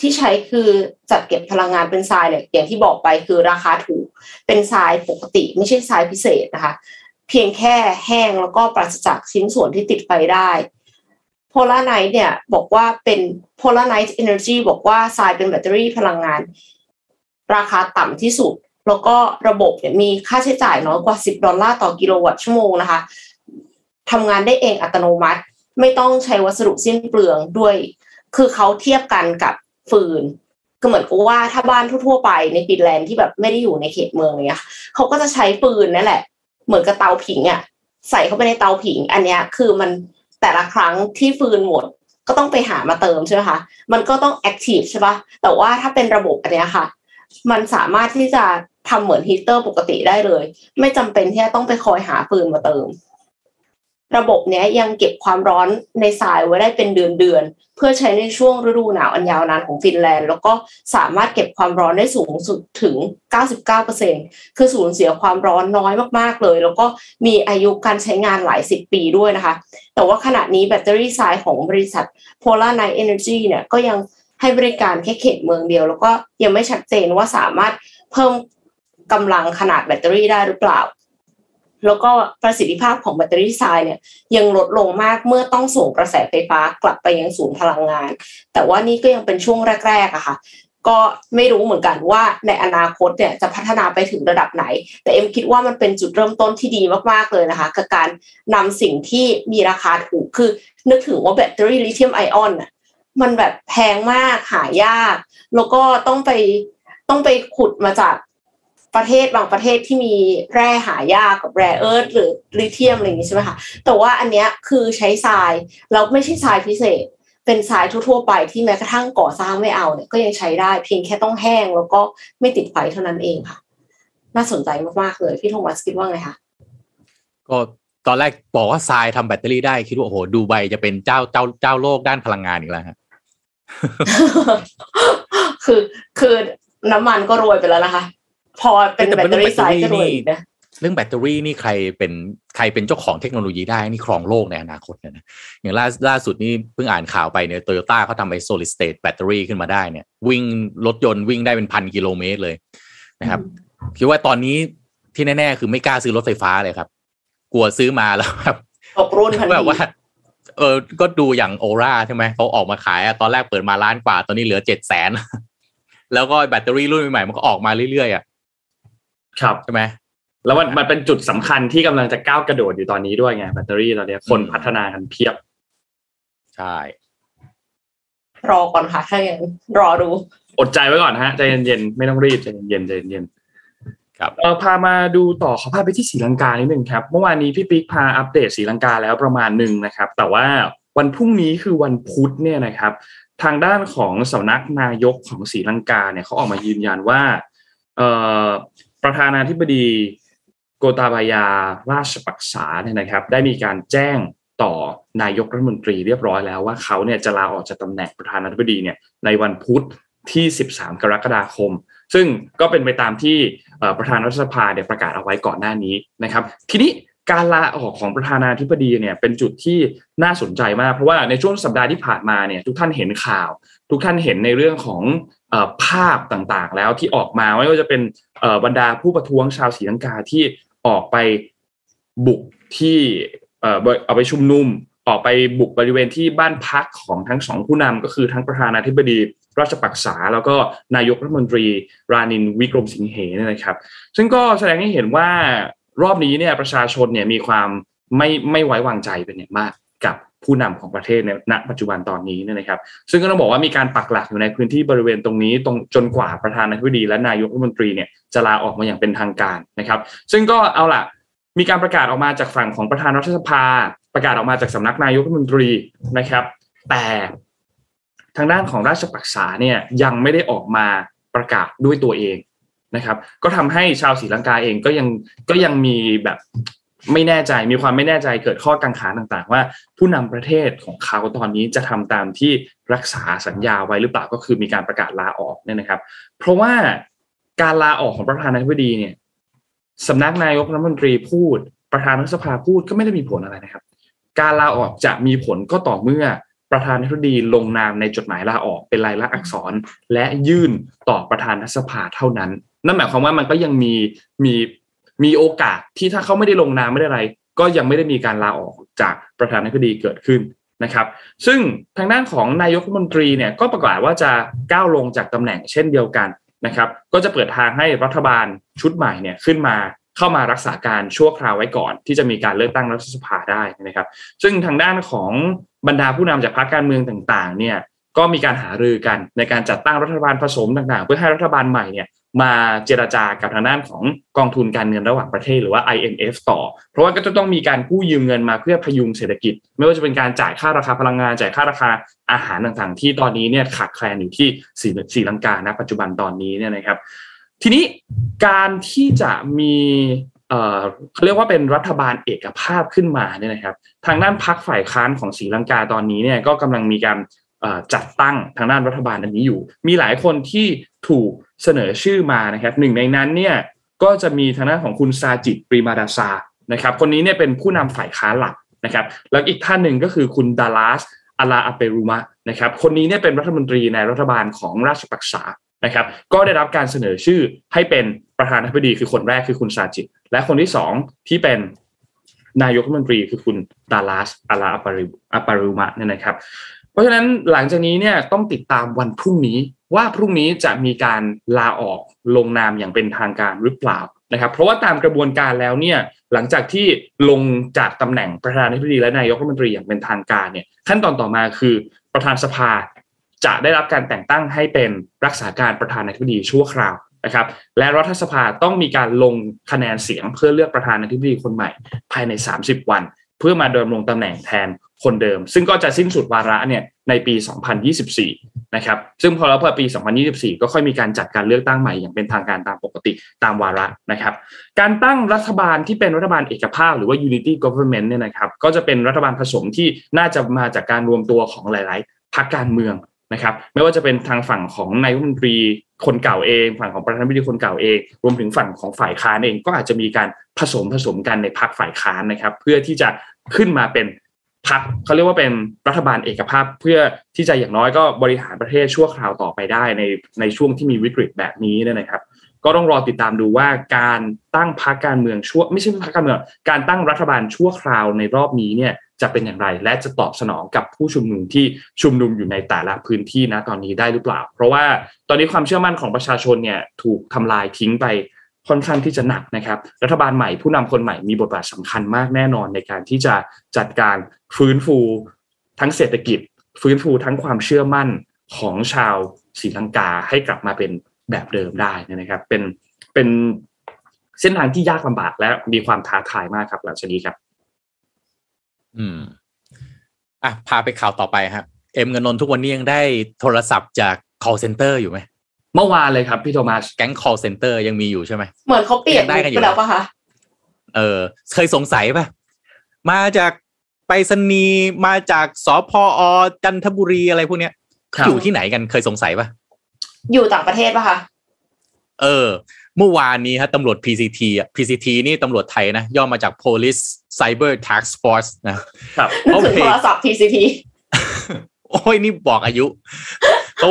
ที่ใช้คือจัดเก็บพลังงานเป็นทรายเนี่ยอย่างที่บอกไปคือราคาถูก เป็นทรายปกติ ไม่ใช่ทรายพิเศษนะคะ เพียงแค่แห้งแล้วก็ปราศจากชิ้นส่วนที่ติดไฟได้ Polar Night เนี่ยบอกว่าเป็น Polar Night Energy บอกว่าทรายเป็นแบตเตอรี่พลังงาน ราคาต่ำที่สุด แล้วก็ระบบเนี่ยมีค่าใช้จ่ายน้อยกว่า 10 ดอลลาร์ต่อกิโลวัตต์ชั่วโมงนะคะทำงานได้เองอัตโนมัติ ไม่ต้องใช้วัสดุสิ้นเปลืองด้วย คือเขาเทียบกันกับฟืนก็เหมือนกับว่าถ้าบ้านทั่วๆไปในฟินแลนด์ที่แบบไม่ได้อยู่ในเขตเมืองเนี่ยเขาก็จะใช้ฟืนนั่นแหละ เหมือนกับเตาผิงอะใส่เข้าไปในเตาผิง อันนี้คือมันแต่ละครั้งที่ฟืนหมดก็ต้องไปหามาเติมใช่ไหมคะมันก็ต้อง active ใช่ปะแต่ว่าถ้าเป็นระบบอันนี้ค่ะ มันสามารถที่จะทำเหมือนฮีเตอร์ปกติได้เลย ไม่จำเป็นที่จะต้องไปคอยหาฟืนมาเติม ระบบเนี้ยยังเก็บความร้อนในทรายไว้ได้เป็นเดือนเดือนเพื่อใช้ในช่วงฤดูหนาวอันยาวนานของฟินแลนด์ แล้วก็สามารถเก็บความร้อนได้สูงสุดถึง 99%คือสูญเสียความร้อนน้อยมากๆเลย แล้วก็มีอายุการใช้งานหลายสิบปีด้วยนะคะ แต่ว่าขณะนี้แบตเตอรี่ทรายของบริษัท Polar Night Energy เนี่ยก็ยัง ให้บริการแค่เขตเมืองเดียว แล้วก็ยังไม่ชัดเจนว่าสามารถเพิ่มกำลังขนาดแบตเตอรี่ได้หรือเปล่า แล้วก็ประสิทธิภาพของแบตเตอรี่ทรายเนี่ยยังลดลงมากเมื่อต้องส่งกระแสไฟฟ้ากลับไปยังศูนย์พลังงาน แต่ว่านี่ก็ยังเป็นช่วงแรกๆอะค่ะ ก็ไม่รู้เหมือนกันว่าในอนาคตเนี่ยจะพัฒนาไปถึงระดับไหน แต่เอ็มคิดว่ามันเป็นจุดเริ่มต้นที่ดีมากๆเลยนะคะกับการนำสิ่งที่มีราคาถูกคือนึกถึงว่าแบตเตอรี่ลิเธียมไอออนน่ะ มันแบบแพงมากหายาก แล้วก็ต้องไปต้องไปขุดมาจากประเทศบางประเทศที่มีแร่หายากกับแร่เอิร์ธหรือลิเทียมอะไรอย่างนี้ใช่ไหมคะแต่ว่าอันเนี้ยคือใช้ทรายแล้วไม่ใช่ทรายพิเศษ เป็นทรายทั่วๆไปที่แม้กระทั่งก่อสร้างไม่เอาเนี่ยก็ยังใช้ได้เพียงแค่ต้องแห้งแล้วก็ไม่ติดไฟเท่านั้นเองค่ะ น่าสนใจมากๆเลยพี่โทมัสคิดว่าไงคะก็ตอนแรกบอกว่าทรายทำแบตเตอรี่ได้คิดว่าโอ้โหดูไบจะเป็นเจ้าเจ้าเจ้าโลกด้านพลังงานอีกแล้วฮะ คือคือน้ำมันก็รวยไปแล้วนะคะ พอเป็นแบตเตอรี่ทรายก็รวยนะเรื่องแบตเตอรี่นี่ใครเป็นใครเป็นเจ้าของเทคโนโลยีได้นี่ครองโลกในอนาคตเนี่ยนะอย่างล่าล่าสุดนี่เพิ่งอ่านข่าวไปเนี่ยโตโยต้าเขาทำไอ้ solid state แบตเตอรี่ขึ้นมาได้เนี่ย วิ่งรถยนต์วิ่งได้เป็นพันกิโลเมตรเลยนะครับคิดว่าตอนนี้ที่แน่ ๆ คือไม่กล้าซื้อรถไฟฟ้าเลยครับ กลัวซื้อมาแล้วแบบตกรุ่นแบบว่า เออก็ดูอย่างโอราใช่ไหมเขาออกมาขายตอนแรกเปิดมาล้านกว่า ตอนนี้เหลือเจ็ดแสนแล้วก็แบตเตอรี่รุ่นใหม่ๆมันก็ออกมาเรื่อยๆอะครับใช่ไหมแล้วมันมันเป็นจุดสำคัญที่กำลังจะก้าวกระโดดอยู่ตอนนี้ด้วยไงแบตเตอรี่ตอนนี้คนพัฒนากันเพียบ ใช่ รอก่อนค่ะถ้าอย่างรอดู อดใจไว้ก่อนฮะใจเย็นๆไม่ต้องรีบใจเย็นๆใจเย็นครับเรา พามาดูต่อขอพาไปที่ศรีลังกานิดนึงครับ เมื่อวานนี้พี่ปิ๊กพาอัปเดตศรีลังกาแล้วประมาณหนึ่งนะครับ แต่ว่าวันพรุ่งนี้คือวันพุธเนี่ยนะครับ ทางด้านของสำนักนายกของศรีลังกาเนี่ยเขาออกมายืนยันว่าประธานาธิบดีโกตาบายาราชปักษาเนี่ยนะครับ ได้มีการแจ้งต่อนายกรัฐมนตรีเรียบร้อยแล้วว่าเขาเนี่ยจะลาออกจากตำแหน่งประธานาธิบดีเนี่ยในวันพุธที่ 13 กรกฎาคม ซึ่งก็เป็นไปตามที่ประธานรัฐสภาเนี่ยประกาศเอาไว้ก่อนหน้านี้นะครับ ทีนี้การลาออกของประธานาธิบดีเนี่ยเป็นจุดที่น่าสนใจมาก เพราะว่าในช่วงสัปดาห์ที่ผ่านมาเนี่ยทุกท่านเห็นข่าว ทุกท่านเห็นในเรื่องของภาพต่างๆ แล้วที่ออกมาไม่ว่าจะเป็นบรรดาผู้ประท้วงชาวศรีลังกาที่ออกไปบุกที่เอาไปชุมนุมออกไปบุกบริเวณที่บ้านพักของทั้งสองผู้นำก็คือทั้งประธานาธิบดี ราชปักษา แล้วก็นายกรัฐมนตรีรานินวิกรมสิงเหนนะครับ ซึ่งก็แสดงให้เห็นว่ารอบนี้เนี่ยประชาชนเนี่ยมีความไม่ไม่ไว้วางใจเป็นอย่างมากกับผู้นำของประเทศในณปัจจุบันตอนนี้นะครับ ซึ่งก็ต้องบอกว่ามีการปักหลักอยู่ในพื้นที่บริเวณตรงนี้ตรงจนกว่าประธานาธิบดีและนายกรัฐมนตรีเนี่ยจะลาออกมาอย่างเป็นทางการนะครับ ซึ่งก็เอาล่ะมีการประกาศออกมาจากฝั่งของประธานรัฐสภา ประกาศออกมาจากสำนักนายกรัฐมนตรีนะครับ แต่ ทางด้านของราชปักษาเนี่ยยังไม่ได้ออกมาประกาศด้วยตัวเองนะครับ ก็ทำให้ชาวศรีลังกาเองก็ยังก็ยังมีแบบไม่แน่ใจมีความไม่แน่ใจเกิดข้อกังขาต่างๆ ว่าผู้นำประเทศของเขาตอนนี้จะทำตามที่รักษาสัญญาไว้หรือเปล่าก็คือมีการประกาศลาออกเนี่ยนะครับ เพราะว่าการลาออกของประธานาธิบดีเนี่ยสำนักนายกรัฐมนตรีพูด ประธานรัฐสภาพูดก็ไม่ได้มีผลอะไรนะครับ การลาออกจะมีผลก็ต่อเมื่อ ประธานาธิบดีลงนามในจดหมายลาออกเป็นลายลักษณ์อักษร และยื่นต่อประธานรัฐสภาเท่านั้น นั่นหมายความว่ามันก็ยังมีมีมีโอกาสที่ถ้าเขาไม่ได้ลงนามไม่ได้อะไร ก็ยังไม่ได้มีการลาออกจากประธานาธิบดีเกิดขึ้นนะครับ ซึ่งทางด้านของนายกรัฐมนตรีเนี่ยก็ประกาศว่าจะก้าวลงจากตำแหน่งเช่นเดียวกันนะครับ ก็จะเปิดทางให้รัฐบาลชุดใหม่เนี่ยขึ้นมา เข้ามารักษาการชั่วคราวไว้ก่อน ที่จะมีการเลือกตั้งรัฐสภาได้นะครับ ซึ่งทางด้านของบรรดาผู้นำจากพรรคการเมืองต่างๆ เนี่ยก็มีการหารือกันในการจัดตั้งรัฐบาลผสมต่างๆ เพื่อให้รัฐบาลใหม่เนี่ยมาเจราจากับทางด้านของกองทุนการเงินระหว่างประเทศหรือว่า IMF ต่อ เพราะว่าก็จะต้องมีการกู้ยืมเงินมาเพื่อพยุงเศรษฐกิจ ไม่ว่าจะเป็นการจ่ายค่าราคาพลังงาน จ่ายค่าราคาอาหารต่างๆ ที่ตอนนี้เนี่ยขาดแคลนอยู่ที่สีลังกาณปัจจุบันตอนนี้เนี่ยนะครับ ทีนี้การที่จะมีเขาเรียกว่าเป็นรัฐบาลเอกภาพขึ้นมาเนี่ยนะครับ ทางด้านพักฝ่ายค้านของศรีลังกาตอนนี้เนี่ยก็กำลังมีการจัดตั้งทางด้านรัฐบาลอันนี้อยู่ มีหลายคนที่ถูกเสนอชื่อมานะครับหนึ่งในนั้นเนี่ยก็จะมีทางด้านของคุณซาจิตปริมาดาซานะครับ คนนี้เนี่ยเป็นผู้นำฝ่ายค้านหลักนะครับ แล้วอีกท่านหนึ่งก็คือคุณดาลัสอาลาอเปรุมะนะครับ คนนี้เนี่ยเป็นรัฐมนตรีในรัฐบาลของราชปักษา นะครับ ก็ได้รับการเสนอชื่อให้เป็นประธานาธิบดีคือคนแรกคือคุณซาจิตและคนที่สองที่เป็นนายกรัฐมนตรีคือคุณดาลัสอาลาอปารุมะเนี่ยนะครับ เพราะฉะนั้นหลังจากนี้เนี่ยต้องติดตามวันพรุ่งนี้ว่าพรุ่งนี้จะมีการลาออกลงนามอย่างเป็นทางการหรือเปล่านะครับ เพราะว่าตามกระบวนการแล้วเนี่ยหลังจากที่ลงจากตำแหน่งประธานาธิบดีและนายกรัฐมนตรีอย่างเป็นทางการเนี่ยขั้นตอนต่อมาคือประธานสภา จะได้รับการแต่งตั้งให้เป็นรักษาการประธานาธิบดีชั่วคราวนะครับและรัฐสภาต้องมีการลงคะแนนเสียงเพื่อเลือกประธานาธิบดีคนใหม่ ภายใน 30 วัน เพื่อมาเดิมลงตำแหน่งแทนคนเดิม ซึ่งก็จะสิ้นสุดวาระเนี่ยในปี 2024 นะครับซึ่งพอแล้วพอปี 2024 ก็ค่อยมีการจัดการเลือกตั้งใหม่อย่างเป็นทางการตามปกติตามวาระนะครับการตั้งรัฐบาลที่เป็นรัฐบาลเอกภาพหรือว่า unity government เนี่ยนะครับก็จะเป็นรัฐบาลผสมที่น่าจะมาจากการรวมตัวของหลาย ๆพรรคการเมือง นะครับไม่ว่าจะเป็นทางฝั่งของนายรัฐมนตรีคนเก่าเอง ฝั่งของประธานาธิบดีคนเก่าเอง รวมถึงฝั่งของฝ่ายค้านเอง ก็อาจจะมีการผสมผสมกันในพรรคฝ่ายค้านนะครับ เพื่อที่จะขึ้นมาเป็นพักเขาเรียกว่าเป็นรัฐบาลเอกภาพเพื่อที่จะอย่างน้อยก็บริหารประเทศชั่วคราวต่อไปได้ในในช่วงที่มีวิกฤตแบบนี้นะครับ ก็ต้องรอติดตามดูว่าการตั้งพรรคการเมืองชั่วไม่ใช่พรรคการเมืองการตั้งรัฐบาลชั่วคราวในรอบนี้เนี่ย จะเป็นอย่างไร และจะตอบสนองกับผู้ชุมนุมที่ชุมนุมอยู่ในแต่ละพื้นที่นะตอนนี้ได้หรือเปล่า เพราะว่าตอนนี้ความเชื่อมั่นของประชาชนเนี่ยถูกทำลายทิ้งไปค่อนข้างที่จะหนักนะครับ รัฐบาลใหม่ผู้นำคนใหม่มีบทบาทสำคัญมากแน่นอนในการที่จะจัดการฟื้นฟูทั้งเศรษฐกิจ ฟื้นฟูทั้งความเชื่อมั่นของชาวศรีลังกาให้กลับมาเป็นแบบเดิมได้นะครับ เป็นเป็นเส้นทางที่ยากลำบากและมีความท้าทายมากครับหลังจากนี้ครับ อืม อะ พาไปข่าวต่อไปครับ เอ็มเงินนนทุกวันนี้ยังได้โทรศัพท์จาก call center อยู่ไหม เมื่อวานเลยครับพี่โทมัส แก๊ง call center ยังมีอยู่ใช่ไหม เหมือนเขาเปลี่ยนได้กันอยู่แล้วปะคะ เออ เคยสงสัยป่ะมาจากไปรษณีย์มาจากสพอจันทบุรีอะไรพวกเนี้ยครับอยู่ที่ไหนกันเคยสงสัยปะอยู่ต่างประเทศปะคะ เออ เมื่อวานนี้ฮะตำรวจ PCT อะ PCT นี่ตำรวจไทยนะ ย่อมาจาก Police Cyber Task Force นะครับนึกถึงโอเคโทรศัพท์ TCP โอ้ยนี่บอกอายุเขา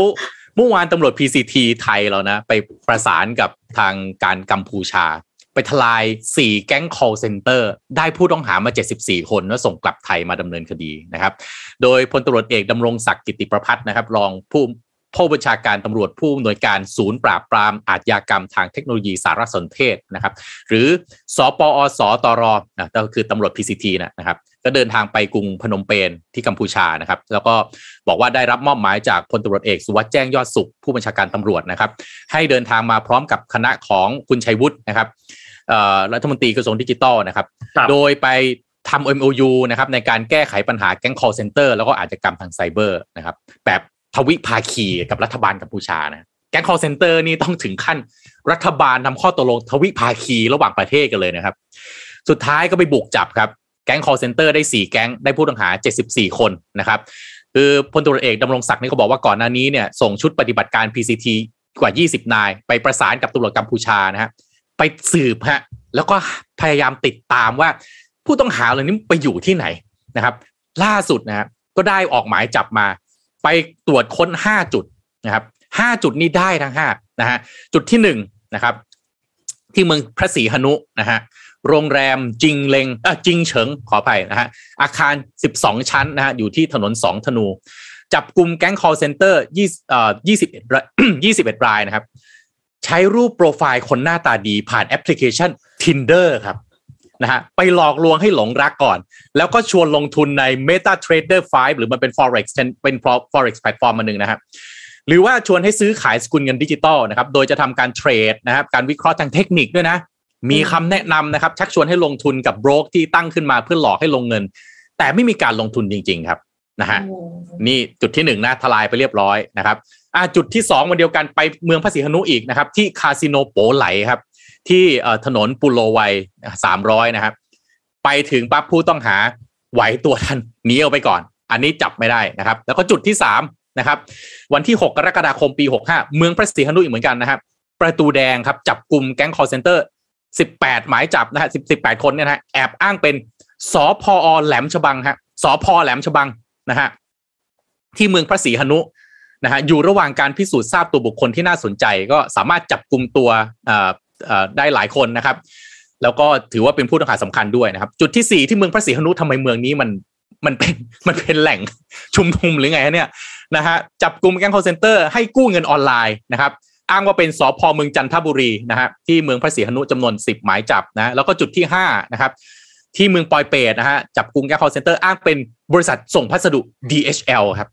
เมื่อวานตำรวจ PCT ไทยเรานะ ไปประสานกับทางการกัมพูชา ไปทลาย 4 แก๊ง call center ได้ผู้ต้องหามา 74 คนแล้วส่งกลับไทยมาดำเนินคดีนะครับ โดยพลตำรวจเอกดำรงศักดิ์กิติประพัฒน์นะครับ รองผู้ ผู้บัญชาการตำรวจผู้อำนวยการศูนย์ปราบปรามอาชญากรรมทางเทคโนโลยีสารสนเทศนะครับ หรือสปอสตรนะก็คือตำรวจ PCT นะนะครับก็เดินทางไปกรุงพนมเปญที่กัมพูชานะครับ แล้วก็บอกว่าได้รับมอบหมายจากพลตำรวจเอกสุวัสด์แจ้งยอดสุข ผู้บัญชาการตำรวจนะครับ ให้เดินทางมาพร้อมกับคณะของคุณชัยวุฒินะครับเอ่อรัฐมนตรีกระทรวงดิจิทัลนะครับครับ โดยไปทำ MOU นะครับในการแก้ไขปัญหาแก๊ง call center แล้วก็อาชญากรรมทางไซเบอร์นะครับแบบ ทวิภาคีกับรัฐบาลกัมพูชานะแก๊ง call center นี่ต้องถึงขั้นรัฐบาลทำข้อตกลงทวิภาคีระหว่างประเทศกันเลยนะครับ สุดท้ายก็ไปบุกจับครับ แก๊ง call center ได้ 4 แก๊งได้ผู้ต้องหา 74 คนนะครับ คือพลตำรวจเอกดำรงศักดิ์นี่ก็บอกว่าก่อนหน้านี้เนี่ยส่งชุดปฏิบัติการ PCT กว่า 20 นาย ไปประสานกับตำรวจกัมพูชานะฮะไปสืบฮะแล้วก็พยายามติดตามว่าผู้ต้องหาเหล่านี้ไปอยู่ที่ไหนนะครับ ล่าสุดนะฮะก็ได้ออกหมายจับมา ไปตรวจค้น5จุดนะครับ5จุดนี้ได้ทั้ง5นะฮะจุดที่1นะครับ ที่เมืองพระศรีหนุนะฮะโรงแรมจิงเลงเอ่อจิงเฉิงขออภัยนะฮะอาคาร 12 ชั้นนะฮะอยู่ที่ถนน 2 ธนู จับกลุ่มแก๊ง call center 20เอ่อ21ราย21 รายนะครับ ใช้รูปโปรไฟล์คนหน้าตาดีผ่านแอปพลิเคชัน Tinder ครับ นะฮะไปหลอกลวงให้หลงรักก่อน แล้วก็ชวนลงทุนใน MetaTrader 5 หรือมันเป็น forex เป็น forex แพลตฟอร์มมาหนึ่งนะครับหรือว่าชวนให้ซื้อขายสกุลเงินดิจิตอลนะครับ โดยจะทำการเทรดนะครับ การวิเคราะห์ทางเทคนิคด้วยนะ มีคำแนะนำนะครับ ชักชวนให้ลงทุนกับโบรกที่ตั้งขึ้นมาเพื่อหลอกให้ลงเงิน แต่ไม่มีการลงทุนจริง ๆ ครับนะฮะนี่จุดที่หนึ่งนะทลายไปเรียบร้อยนะครับอ่าจุดที่สองวันเดียวกันไปเมืองพระสีหนุอีกนะครับ ที่คาสิโนโปไหลครับ ที่ถนนปุโรไวสามร้อยนะครับ ไปถึงปั๊บผู้ต้องหาไหวตัวทันหนีออกไปก่อน อันนี้จับไม่ได้นะครับ แล้วก็จุดที่สามนะครับ วันที่ 6 กรกฎาคมปี65เมืองพระศรีหนุอีกเหมือนกันนะครับ ประตูแดงครับจับกลุ่มแก๊งคอร์เซนเตอร์ 18 หมายจับนะฮะ10 18คนเนี่ยนะฮะแอบอ้างเป็นสพอแหลมฉบังฮะสพแหลมฉบังนะฮะที่เมืองพระศรีหนุนะฮะอยู่ระหว่างการพิสูจน์ทราบตัวบุคคลที่น่าสนใจ ก็สามารถจับกลุ่มตัวอ่อเอ่อ ได้หลายคนนะครับ แล้วก็ถือว่าเป็นผู้ต้องหาสำคัญด้วยนะครับ จุดที่สี่ที่เมืองพระสีหนุทำไมเมืองนี้มันมันเป็นมันเป็นแหล่งชุมนุมหรือไงฮะเนี่ยนะฮะจับกุมแก๊ง call center ให้กู้เงินออนไลน์นะครับ อ้างว่าเป็นสภ.เมืองจันทบุรีนะฮะที่เมืองพระสีหนุจำนวน10หมายจับนะแล้วก็จุดที่5นะครับ ที่เมืองปอยเปตนะฮะจับกุมแก๊ง call center อ้างเป็นบริษัทส่งพัสดุ DHL ครับ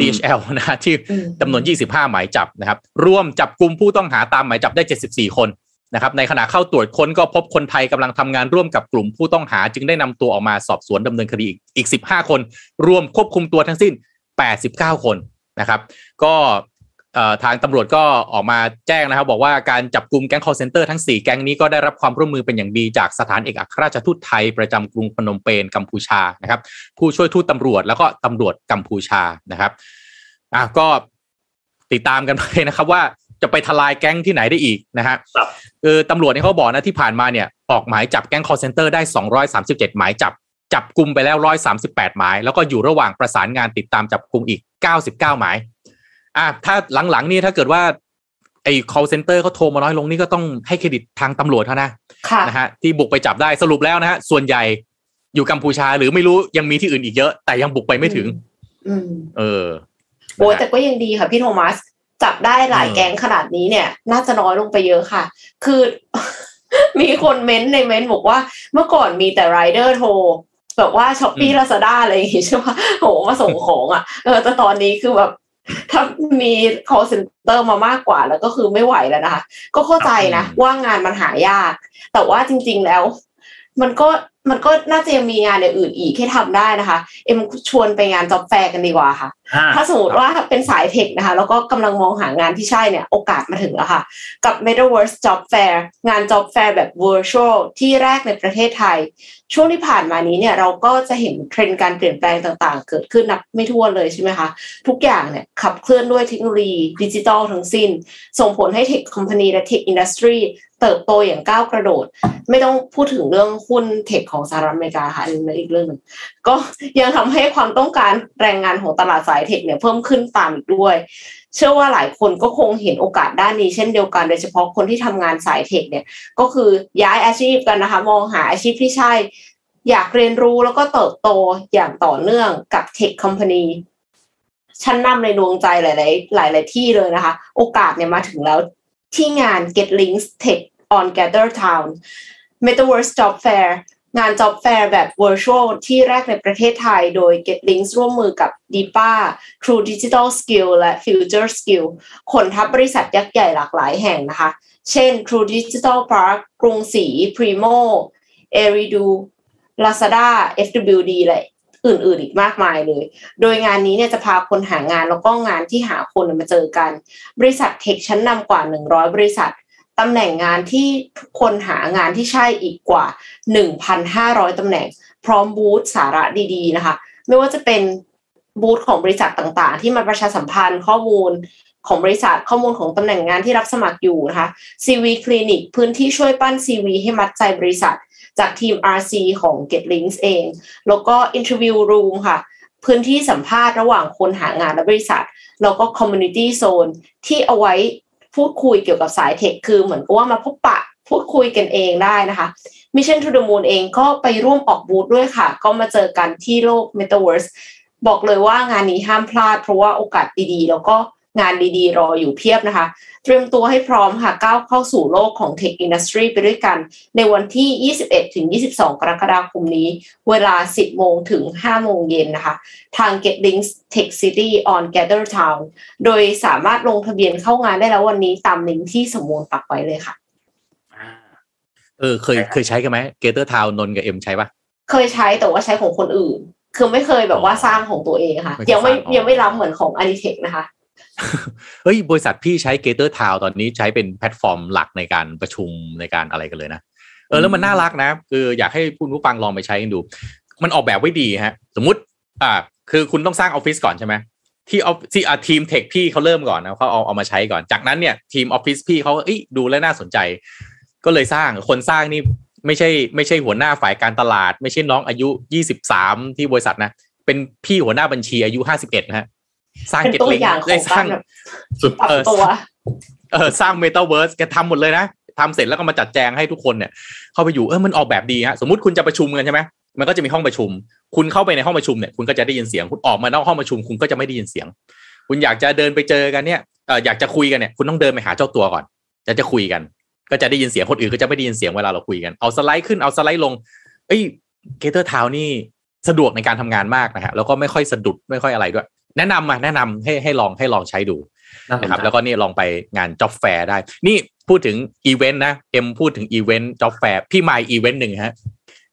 DHL นะฮะที่อืมจำนวน 25 หมายจับนะครับรวมจับกลุ่มผู้ต้องหาตามหมายจับได้ 74 คนนะครับ ในขณะเข้าตรวจค้นก็พบคนไทยกำลังทำงานร่วมกับกลุ่มผู้ต้องหา จึงได้นำตัวออกมาสอบสวนดำเนินคดีอีกอีก 15 คน รวมควบคุมตัวทั้งสิ้น 89 คนนะครับ ก็เอ่อ ทางตำรวจก็ออกมาแจ้งนะครับ บอกว่าการจับกลุ่มแก๊ง call center ทั้ง 4 แก๊งนี้ก็ได้รับความร่วมมือเป็นอย่างดีจากสถานเอกอัครราชทูตไทยประจำกรุงพนมเปญกัมพูชานะครับ ผู้ช่วยทูตตำรวจแล้วก็ตำรวจกัมพูชานะครับอะก็ติดตามกันไปนะครับว่าจะไปทลายแก๊งที่ไหนได้อีกนะฮะครับเออตำรวจเนี่ยเขาบอกนะที่ผ่านมาเนี่ยออกหมายจับแก๊ง call center ได้ 237 หมายจับ จับกลุ่มไปแล้ว 138 หมาย แล้วก็อยู่ระหว่างประสานงานติดตามจับกลุ่มอีก 99 หมาย อะถ้าหลังๆนี่ถ้าเกิดว่าไอ้ call center เขาโทรมาน้อยลงนี่ก็ต้องให้เครดิตทางตำรวจเขานะค่ะนะฮะที่บุกไปจับได้สรุปแล้วนะฮะส่วนใหญ่อยู่กัมพูชาหรือไม่รู้ยังมีที่อื่นอีกเยอะ แต่ยังบุกไปไม่ถึงอืมเออโอ้ยแต่ก็ยังดีค่ะพี่โทมัส จับได้หลายเออแก๊งขนาดนี้เนี่ย น่าจะน้อยลงไปเยอะค่ะ คือมีคนเม้นต์ในเม้นต์บอกว่าเมื่อก่อนมีแต่ไรเดอร์โทรแบบว่า Shopee Lazada อะไรอย่างงี้ใช่ไหมโหมาส่งของอะเออแต่ตอนนี้คือแบบ ถ้ามี call center มามากกว่า แล้วก็คือไม่ไหวแล้วนะคะ ก็เข้าใจนะอืมว่างานมันหายาก แต่ว่าจริง ๆแล้ว มันก็ มันก็น่าจะยังมีงานอื่นอีกให้ทำได้นะคะ เอ็มชวนไปงาน job fair กันดีกว่าค่ะ ถ้าสมมติว่าเป็นสาย tech นะคะ แล้วก็กำลังมองหางานที่ใช่เนี่ยโอกาสมาถึงแล้วค่ะ กับ Metaverse Job Fair งาน Job Fair แบบ virtual ที่แรกในประเทศไทย ช่วงที่ผ่านมานี้เนี่ยเราก็จะเห็นเทรนด์การเปลี่ยนแปลงต่างๆ เกิดขึ้นนับไม่ถ้วนเลยใช่ไหมคะ ทุกอย่างเนี่ยขับเคลื่อนด้วยเทคโนโลยีดิจิทัลทั้งสิ้น ส่งผลให้ Tech Company และ Tech Industry เติบโตอย่างก้าวกระโดด ไม่ต้องพูดถึงเรื่องหุ้น Tech ของสหรัฐอเมริกาค่ะอันนี้อีกเรื่องหนึ่งก็ยังทำให้ความต้องการแรงงานของตลาดสาย Tech เนี่ยเพิ่มขึ้นตามอีกด้วย เชื่อว่าหลายคนก็คงเห็นโอกาสด้านนี้เช่นเดียวกันโดยเฉพาะคนที่ทำงานสาย Tech เนี่ยก็คือย้ายอาชีพกันนะคะ มองหาอาชีพที่ใช่ อยากเรียนรู้แล้วก็เติบโตอย่างต่อเนื่องกับเทคคอมพานีชั้นนำในดวงใจหลาย ๆ หลาย ๆ ที่เลยนะคะ โอกาสเนี่ยมาถึงแล้วที่งาน Get Links Tech on Gather Town Metaverse Job Fair งาน Job Fair แบบ Virtual ที่แรกในประเทศไทยโดย Get Links ร่วมมือกับ DIPA True Digital Skill และ Future Skill ขนทับบริษัทยักษ์ใหญ่หลากหลายแห่งนะคะ เช่น True Digital Park กรุงศรี Primo Eridu Lazada FWD และอื่นๆ อีกมากมายเลย โดยงานนี้เนี่ยจะพาคนหางานแล้วก็งานที่หาคนมาเจอกัน บริษัทเทคชั้นนำกว่า 100 บริษัท ตำแหน่งงานที่ทุกคนหางานที่ใช่อีกกว่า 1,500 ตำแหน่ง พร้อมบูธสาระดีๆนะคะ ไม่ว่าจะเป็นบูธของบริษัทต่างๆ ที่มาประชาสัมพันธ์ข้อมูลของบริษัทข้อมูลของตำแหน่งงานที่รับสมัครอยู่นะคะ CV Clinic พื้นที่ช่วยปั้น CV ให้มัดใจบริษัท จากทีม RC ของ GetLinks เอง แล้วก็ Interview Room ค่ะ พื้นที่สัมภาษณ์ระหว่างคนหางานและบริษัท แล้วก็ Community Zone ที่เอาไว้ พูดคุยเกี่ยวกับสายเทคคือเหมือนกับว่ามาพบปะพูดคุยกันเองได้นะคะ Mission to the Moon เองก็ไปร่วมออกบูธด้วยค่ะ ก็มาเจอกันที่โลก Metaverse บอกเลยว่างานนี้ห้ามพลาดเพราะว่าโอกาสดีๆ แล้วก็ งานดีๆ รออยู่เพียบนะคะ เตรียมตัวให้พร้อมค่ะก้าวเข้าสู่โลกของ Tech Industry ไปด้วยกัน ในวันที่ 21 ถึง 22 กรกฎาคมนี้ เวลา 10 โมงถึง 5 โมงเย็นนะคะ ทาง GetLinks Tech City on Gather Town โดยสามารถลงทะเบียนเข้างานได้แล้ววันนี้ตามลิงก์ที่สมูลปักไว้เลยค่ะเออเคยเคยใช้กันไหม Gather Town นนท์กับเอ็มใช้ปะเคยใช้แต่ว่าใช้ของคนอื่น คือไม่เคยแบบว่าสร้างของตัวเองค่ะไม่ได้ยังไม่สร้างอ๋อยังไม่รับเหมือนของ a n i t e c h นะคะ เฮ้ยบริษัทพี่ใช้ Gather Town ตอนนี้ใช้เป็นแพลตฟอร์มหลักในการประชุมในการอะไรกันเลยนะเออแล้วมันน่ารักนะคืออยากให้ผู้ผู้ฟังลองไปใช้กันดู มันออกแบบไว้ดีฮะ สมมติอ่าคือคุณต้องสร้างออฟฟิศก่อนใช่ไหมที่ออฟที่อ่าทีม Tech พี่เขาเริ่มก่อนนะเขาเอาเอามาใช้ก่อนจากนั้นเนี่ยทีมออฟฟิศพี่เขาเอ้ยดูแล้วน่าสนใจ ก็เลยสร้างคนสร้างนี่ไม่ใช่ไม่ใช่หัวหน้าฝ่ายการตลาด ไม่ใช่น้องอายุยี่สิบสามที่บริษัทนะ เป็นพี่หัวหน้าบัญชีอายุห้าสิบเอ็ดนะฮะ สร้างเป็นเก็ตตัวลิงอย่างขได้องสร้างการแบบสุดปรับเออตัวเออสร้างเมตาเวิร์สแกทำหมดเลยนะทำเสร็จแล้วก็มาจัดแจงให้ทุกคนเนี่ย เข้าไปอยู่เออมันออกแบบดีฮะสมมติคุณจะประชุมกันใช่ไหมมันก็จะมีห้องประชุม คุณเข้าไปในห้องประชุมเนี่ยคุณก็จะได้ยินเสียงคุณออกมานอกห้องประชุม คุณก็จะไม่ได้ยินเสียง คุณอยากจะเดินไปเจอกันเนี่ยเอออยากจะคุยกันเนี่ยคุณต้องเดินไปหาเจ้าตัวก่อนจะจะคุยกัน ก็จะได้ยินเสียงคนอื่นก็จะไม่ได้ยินเสียงเวลาเราคุยกันเอาสไลด์ขึ้นเอาสไลด์ลง เอ้ย Gather Town นี่ สะดวกในการทำงานมากนะฮะแล้วก็ไม่ค่อยสะดุดไม่ค่อยอะไรด้วยแนะนำมาแนะนำให้ให้ลองให้ลองใช้ดูนะครับแล้วก็นี่ลองไปงาน job fair ได้ นี่พูดถึงอีเวนต์นะเอ็มพูดถึงอีเวนต์ job fair พี่มาอีเวนต์หนึ่งฮะ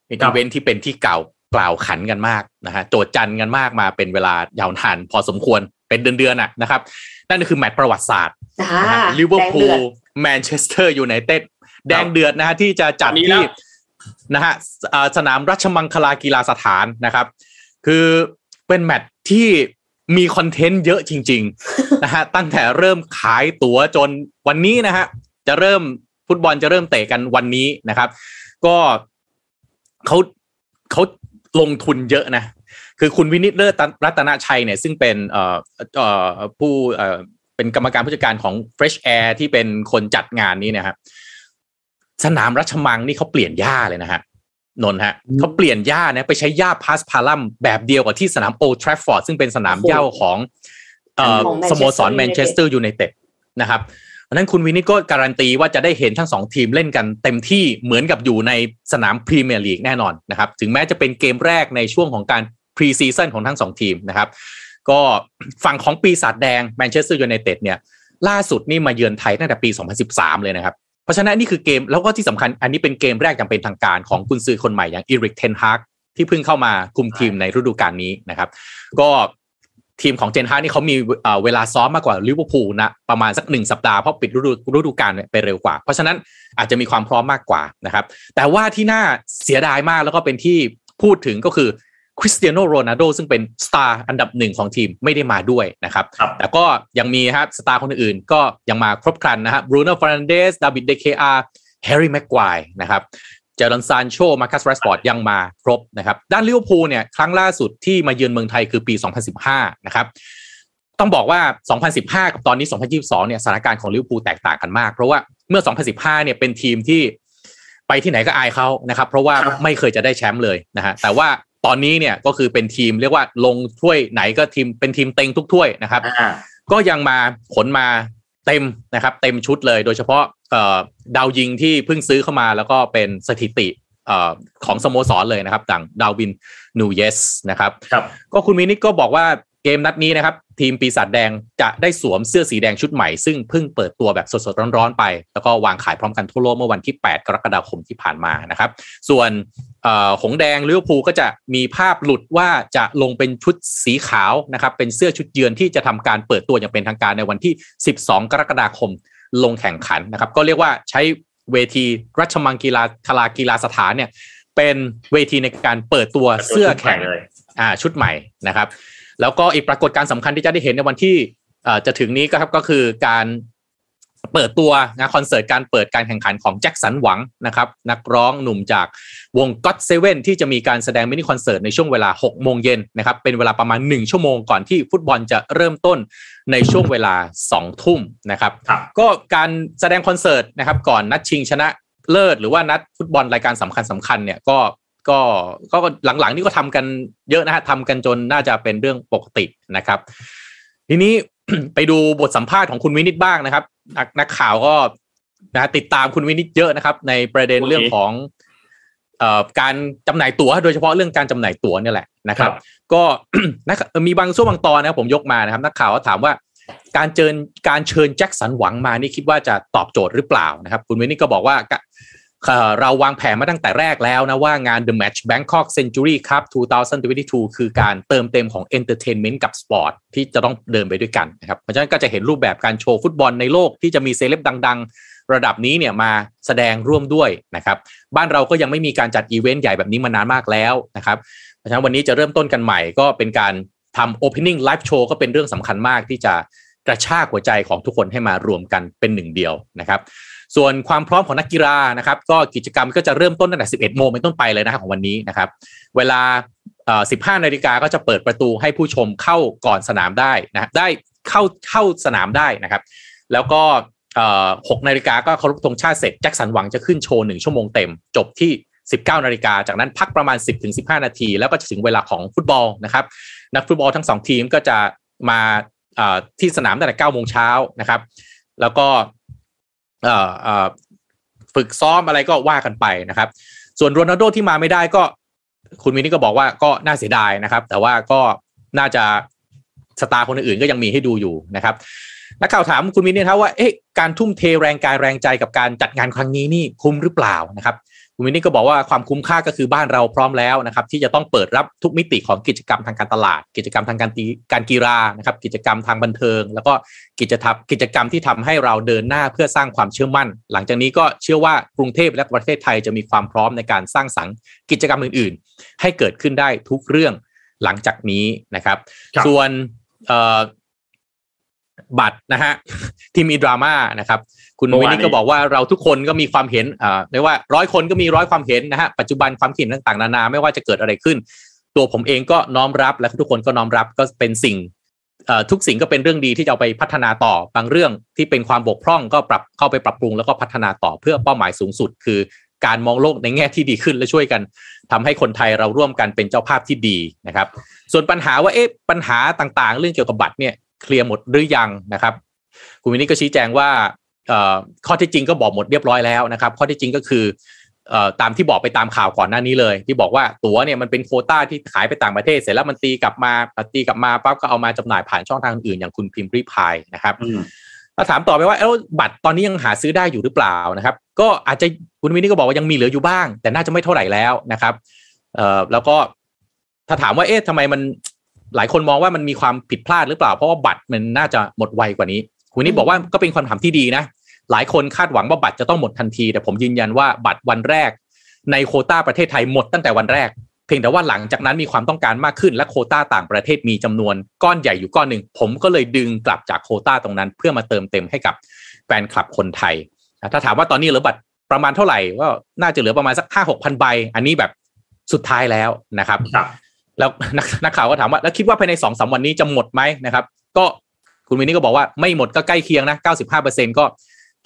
เป็นอีเวนต์ที่เป็นที่กล่าวกล่าวขานกันมากนะฮะโจทย์จันกันมากมาเป็นเวลายาวนานพอสมควรเป็นเดือนๆน่ะนะครับ นั่นก็คือแมตช์ประวัติศาสตร์อ่าลิเวอร์พูแดงเดือดแมนเชสเตอร์ยูไนเต็ดแดงเดือดนะฮะที่จะจัดอันนี้ที่ นะฮะสนามราชมังคลากีฬาสถานนะครับ คือเป็นแมตช์ที่มีคอนเทนต์เยอะจริงๆนะฮะตั้งแต่เริ่มขายตั๋วจนวันนี้นะฮะจะเริ่มฟุตบอลจะเริ่มเตะกันวันนี้นะครับ ก็เขาเขาลงทุนเยอะนะ คือคุณวินิตเลิศรัตนชัยเนี่ยซึ่งเป็นเอ่อเอ่อผู้เอ่อเป็นกรรมการผู้จัดการของ Fresh Air ที่เป็นคนจัดงานนี้นะครับ สนามราชมังนี่เขาเปลี่ยนหญ้าเลยนะฮะนนท์ฮะอืมเขาเปลี่ยนหญ้าเนี่ยไปใช้หญ้า paspalum แบบเดียวกับที่สนามโอลด์แทรฟฟอร์ดซึ่งเป็นสนามหญ้าของเอ่อของสโมสร Manchester แมนเชสเตอร์ยูไนเต็ดนะครับเพราะฉะนั้นคุณวินิตก็การันตีว่าจะได้เห็นทั้งสองทีมเล่นกันเต็มที่เหมือนกับอยู่ในสนามพรีเมียร์ลีกแน่นอนนะครับถึงแม้จะเป็นเกมแรกในช่วงของการ pre-season ของทั้งสองทีมนะครับก็ฝั่งของปีศาจแดงแมนเชสเตอร์ยูไนเต็ดเนี่ยล่าสุดนี่มาเยือนไทยตั้งแต่ปี 2013 เลยนะครับ เพราะฉะนั้นนี่คือเกมแล้วก็ที่สำคัญอันนี้เป็นเกมแรกอย่างเป็นทางการของกุนซือคนใหม่อย่างอีริกเทนฮากที่เพิ่งเข้ามาคุมทีมในฤดูกาลนี้นะครับ ก็ทีมของเทนฮากนี่เขามีเวลาซ้อมมากกว่าลิเวอร์พูลนะประมาณสักหนึ่งสัปดาห์เพราะปิดฤดูฤดูกาลไปเร็วกว่า เพราะฉะนั้นอาจจะมีความพร้อมมากกว่านะครับ แต่ว่าที่น่าเสียดายมากแล้วก็เป็นที่พูดถึงก็คือ คริสเตียโนโรนัลโดซึ่งเป็นสตาร์อันดับหนึ่งของทีมไม่ได้มาด้วยนะครับ แต่ก็ยังมีครับสตาร์คนอื่นก็ยังมาครบครันนะครับบรูโน่แฟร์นันด์สดาบิดเดเคอาแฮร์รี่แม็กไกวร์นะครับเจดอนซานโช มาร์คัสแรชฟอร์ดยังมาครบนะครับ ด้านลิเวอร์พูลเนี่ย ครั้งล่าสุดที่มาเยือนเมืองไทยคือปี 2015 นะครับ ต้องบอกว่า 2015 กับตอนนี้ 2022 เนี่ย สถานการณ์ของลิเวอร์พูลแตกต่างกันมาก เพราะว่าเมื่อ 2015 เนี่ย เป็นทีมที่ไปที่ไหนก็อายเขานะครับ เพราะว่าไม่เคยจะได้แชมป์เลยนะฮะ แต่ว่า ตอนนี้เนี่ยก็คือเป็นทีมเรียกว่าลงถ้วยไหนก็ทีมเป็นทีมเต็งทุกถ้วยนะครับ ก็ยังมาขนมาเต็มนะครับ เต็มชุดเลยโดยเฉพาะดาวยิงที่เพิ่งซื้อเข้ามาแล้วก็เป็นสถิติของสโมสรเลยนะครับดังดาร์วินนูนเญซนะครับครับ ก็คุณมินิกก็บอกว่าเกมนัดนี้นะครับ ทีมปีศาจแดงจะได้สวมเสื้อสีแดงชุดใหม่ ซึ่งเพิ่งเปิดตัวแบบสดๆร้อนๆไป แล้วก็วางขายพร้อมกันทั่วโลกเมื่อวันที่ 8 กรกฎาคมที่ผ่านมานะครับ ส่วน หงแดงลิเวอร์พูลก็จะมีภาพหลุดว่าจะลงเป็นชุดสีขาวนะครับเป็นเสื้อชุดเยือนที่จะทำการเปิดตัวอย่างเป็นทางการในวันที่ 12 กรกฎาคมลงแข่งขันนะครับก็เรียกว่าใช้เวทีรัชมังกีฬาคลากีฬาสถานเนี่ยเป็นเวทีในการเปิดตัวเสื้อแข่งอ่าชุดใหม่นะครับ แล้วก็อีกปรากฏการณ์สำคัญที่จะได้เห็นในวันที่จะถึงนี้ก็ครับก็คือการ เปิดตัวงานคอนเสิร์ตการเปิดการแข่งขันของแจ็คสันหวังนะครับนักร้องหนุ่มจากวงก็ d เซเว่นที่จะมีการแสดงมินิคอนเสิร์ตในช่วงเวลา 6 โมงเย็นนะครับเป็นเวลาประมาณ 1 ชั่วโมงก่อนที่ฟุตบอลจะเริ่มต้นในช่วงเวลา 2 ทุ่มนะครับก็การแสดงคอนเสิร์ตนะครับก่อนนัดชิงชนะเลิศหรือว่านัดฟุตบอลรายการสำคัญสำคัญเนี่ยก็ก็ก็หลังๆนี่ก็ทำกันเยอะนะฮะทำกันจนน่าจะเป็นเรื่องปกตินะครับ ทีนี้ไปดูบทสัมภาษณ์ของคุณวินิตบ้างนะครับ นักนักข่าวก็นะติดตามคุณวินิตเยอะนะครับ ในประเด็นเรื่องของเอ่อการจำหน่ายตั๋วโดยเฉพาะเรื่องการจำหน่ายตั๋วนี่แหละนะครับ ก็นะมีบางช่วงบางตอนนะครับผมยกมานะครับ นักข่าวก็ถามว่าการเชิญการเชิญแจ็คสันหวังมานี่คิดว่าจะตอบโจทย์หรือเปล่านะครับ คุณวินิตก็บอกว่า เราวางแผนมาตั้งแต่แรกแล้วนะว่างาน The Match Bangkok Century Cup 2022 คือการเติมเต็มของ Entertainment กับสปอร์ตที่จะต้องเดินไปด้วยกันนะครับเพราะฉะนั้นก็จะเห็นรูปแบบการโชว์ฟุตบอลในโลกที่จะมีเซเลบดัง ๆ ระดับนี้เนี่ยมาแสดงร่วมด้วยนะครับบ้านเราก็ยังไม่มีการจัดอีเวนต์ใหญ่แบบนี้มานานมากแล้วนะครับเพราะฉะนั้นวันนี้จะเริ่มต้นกันใหม่ก็เป็นการทำ Opening Live Show ก็เป็นเรื่องสำคัญมากที่จะกระชากหัวใจของทุกคนให้มารวมกันเป็นหนึ่งเดียวนะครับ ส่วนความพร้อมของนักกีฬานะครับ ก็กิจกรรมก็จะเริ่มต้นตั้งแต่ 11 โมงเป็นต้นไปเลยนะครับของวันนี้นะครับ เวลา 15 นาฬิกาก็จะเปิดประตูให้ผู้ชมเข้าก่อนสนามได้นะได้เข้าเข้าสนามได้นะครับ แล้วก็6นาฬิกาก็เคารพธงชาติเสร็จแจ็คสันหวังจะขึ้นโชว์1ชั่วโมงเต็ม จบที่ 19 นาฬิกา จากนั้นพักประมาณ 10-15 นาที แล้วก็จะถึงเวลาของฟุตบอลนะครับ นักฟุตบอลทั้งสองทีมก็จะมาที่สนามตั้งแต่9โมงเช้านะครับ แล้วก็ ฝึกซ้อมอะไรก็ว่ากันไปนะครับ ส่วนโรนัลโดที่มาไม่ได้ก็ คุณมินี่ก็บอกว่าก็น่าเสียดายนะครับ แต่ว่าก็น่าจะสตาร์คนอื่นก็ยังมีให้ดูอยู่นะครับนักข่าวถามคุณมินี่ครับว่าเอ๊ะการทุ่มเทแรงกายแรงใจกับการจัดงานครั้งนี้นี่คุ้มหรือเปล่านะครับ คุณวินนี่ก็บอกว่าความคุ้มค่าก็คือบ้านเราพร้อมแล้วนะครับ ที่จะต้องเปิดรับทุกมิติของกิจกรรมทางการตลาด กิจกรรมทางการการกีฬานะครับ กิจกรรมทางบันเทิง แล้วก็กิจทับกิจกรรมที่ทำให้เราเดินหน้าเพื่อสร้างความเชื่อมั่น หลังจากนี้ก็เชื่อว่ากรุงเทพและประเทศไทยจะมีความพร้อมในการสร้างสรรค์กิจกรรมอื่น ๆ ให้เกิดขึ้นได้ทุกเรื่องหลังจากนี้นะครับส่วนบัตรนะฮะที่มีดราม่านะครับ คุณวินิก็บอกว่าเราทุกคนก็มีความเห็นอ่าไม่ว่าร้อยคนก็มีร้อยความเห็นนะฮะปัจจุบันความเห็นต่างๆนานาไม่ว่าจะเกิดอะไรขึ้น ตัวผมเองก็น้อมรับและทุกคนก็น้อมรับก็เป็นสิ่งทุกสิ่งก็เป็นเรื่องดีที่จะเอาไปพัฒนาต่อบางเรื่องที่เป็นความบกพร่องก็ปรับเข้าไปปรับปรุงแล้วก็พัฒนาต่อเพื่อเป้าหมายสูงสุด คือการมองโลกในแง่ที่ดีขึ้นและช่วยกันทำให้คนไทยเราร่วมกันเป็นเจ้าภาพที่ดีนะครับ ส่วนปัญหาว่าเอ๊ะปัญหาต่างๆ เรื่องเกี่ยวกับบัตรเนี่ยเคลียร์หมดหรือยังนะครับคุณวินิก็ชี้แจงว่า ข้อที่จริงก็บอกหมดเรียบร้อยแล้วนะครับ ข้อที่จริงก็คือตามที่บอกไปตามข่าวก่อนหน้านี้เลย ที่บอกว่าตั๋วเนี่ยมันเป็นโคต้าที่ขายไปต่างประเทศ เสร็จแล้วมันตีกลับมาตีกลับมาปั๊บก็เอามาจำหน่ายผ่านช่องทางอื่นอย่างคุณพิมพ์รีพายนะครับถ้าถามต่อไปว่าเอ้าบัตรตอนนี้ยังหาซื้อได้อยู่หรือเปล่านะครับ ก็อาจจะคุณวินนี่ก็บอกว่ายังมีเหลืออยู่บ้าง แต่น่าจะไม่เท่าไหร่แล้วนะครับเอ่อแล้วก็ถ้าถามว่าเอ๊ะทำไมมันหลายคนมองว่ามันมีความผิดพลาดหรือเปล่า เพราะว่าบัตรมันน่าจะหมดไวกว่านี้คุณนี่บอกว่าก็เป็นคำถามที่ดีนะ หลายคนคาดหวังว่าบัตรจะต้องหมดทันที แต่ผมยืนยันว่าบัตรวันแรก ในโควต้าประเทศไทยหมดตั้งแต่วันแรก เพียงแต่ว่าหลังจากนั้นมีความต้องการมากขึ้น และโควต้าต่างประเทศมีจำนวนก้อนใหญ่อยู่ก้อนหนึ่งผมก็เลยดึงกลับจากโควต้าตรงนั้น เพื่อมาเติมเต็มให้กับแฟนคลับคนไทยถ้าถามว่าตอนนี้เหลือบัตรประมาณเท่าไหร่ก็น่าจะเหลือประมาณสักห้าหกพันใบ อันนี้แบบสุดท้ายแล้วนะครับครับแล้วนักนักข่าวก็ถามว่าแล้วคิดว่าภายในสองสามวันนี้จะหมดไหมนะครับ ก็คุณวินนี่ก็บอกว่าไม่หมดก็ใกล้เคียงนะเก้าสิบห้าเปอร์เซ็นก็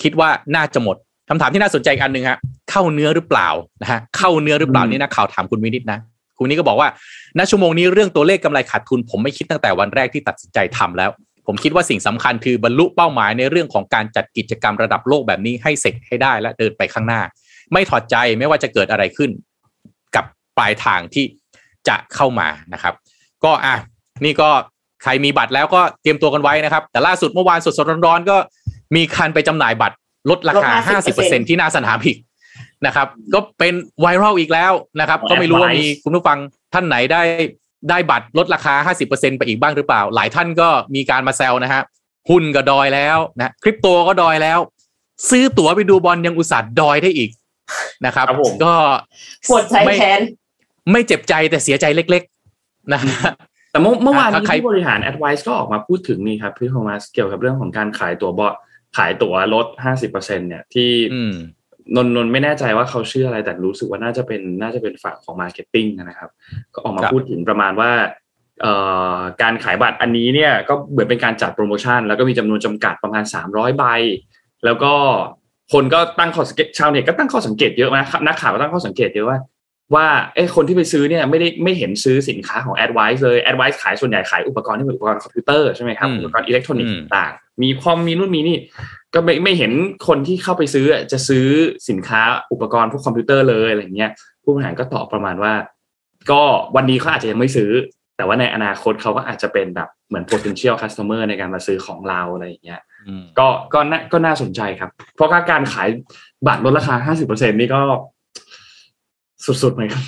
คิดว่าน่าจะหมดคำถามที่น่าสนใจอีกอันหนึ่งฮะเข้าเนื้อหรือเปล่านะฮะเข้าเนื้อหรือเปล่าอืมนี่นักข่าวถามคุณวินิตนะคุณวินิตก็บอกว่าณชั่วโมงนี้เรื่องตัวเลขกำไรขาดทุน ผมไม่คิดตั้งแต่วันแรกที่ตัดสินใจทำแล้ว ผมคิดว่าสิ่งสำคัญคือบรรลุเป้าหมายในเรื่องของการจัดกิจกรรมระดับโลกแบบนี้ให้เสร็จให้ได้และเดินไปข้างหน้า ไม่ถอดใจไม่ว่าจะเกิดอะไรขึ้น กับปลายทางที่จะเข้ามานะครับ ก็อะนี่ก็ใครมีบัตรแล้วก็เตรียมตัวกันไว้นะครับ แต่ล่าสุดเมื่อวานสดๆร้อนๆก็ มีคันไปจำหน่ายบัตรลดราคาลด50%ที่หน้าสนามอีกนะครับ ก็เป็นไวรัลอีกแล้วนะครับ ก็ไม่รู้ว่ามีคุณผู้ฟังท่านไหนได้ได้บัตรลดราคา 50%ไปอีกบ้างหรือเปล่า หลายท่านก็มีการมาแซวนะฮะหุ้นก็ดอยแล้วนะคริปโตก็ดอยแล้ว ซื้อตั๋วไปดูบอลยังอุตส่าห์ดอยได้อีกนะครับครับผมก็ปวดใจไม่แทนไม่เจ็บใจแต่เสียใจเล็ก ๆ นะฮะแต่เมื่อเมื่อวานถ้านี้ใครผู้บริหาร Advice ก็ออกมาพูดถึงนี่ครับพี่โทมัสเกี่ยวกับเรื่องของการขายตั๋วบอ ขายตั๋วลด50%เนี่ยที่อืมนนนนไม่แน่ใจว่าเขาชื่ออะไรแต่รู้สึกว่าน่าจะเป็นน่าจะเป็นฝั่งของ marketing นะครับ ก็ออกมาครับพูดถึงประมาณว่าเอ่อการขายบัตรอันนี้เนี่ยก็เหมือนเป็นการจัดโปรโมชั่น แล้วก็มีจำนวนจำกัดประมาณ 300 ใบ แล้วก็คนก็ตั้งข้อสังเกตชาวเน็ตก็ตั้งข้อสังเกตเยอะมากครับนักข่าวก็ตั้งข้อสังเกตเยอะว่า ว่าเอ้คนที่ไปซื้อเนี่ยไม่ได้ไม่เห็นซื้อสินค้าของ Advice เลย Advice ขายส่วนใหญ่ขายอุปกรณ์ที่เป็นอุปกรณ์คอมพิวเตอร์ใช่ไหมครับอืมอุปกรณ์อิเล็กทรอนิกส์อืมต่างๆมีคอมมีนู่นมีนี่ ก็ไม่ไม่เห็นคนที่เข้าไปซื้อจะซื้อสินค้าอุปกรณ์พวกคอมพิวเตอร์เลยอะไรเงี้ยผู้บริหารก็ตอบประมาณว่า ก็วันนี้เขาอาจจะยังไม่ซื้อ แต่ว่าในอนาคตเขาก็อาจจะเป็นแบบเหมือน potential customer ในการมาซื้อของเราอะไรอย่างเงี้ยอืมก็ก็น่าก็น่าสนใจครับ เพราะการขายบัตรลดราคา 50%นี่ก็ สุดๆไหมครับ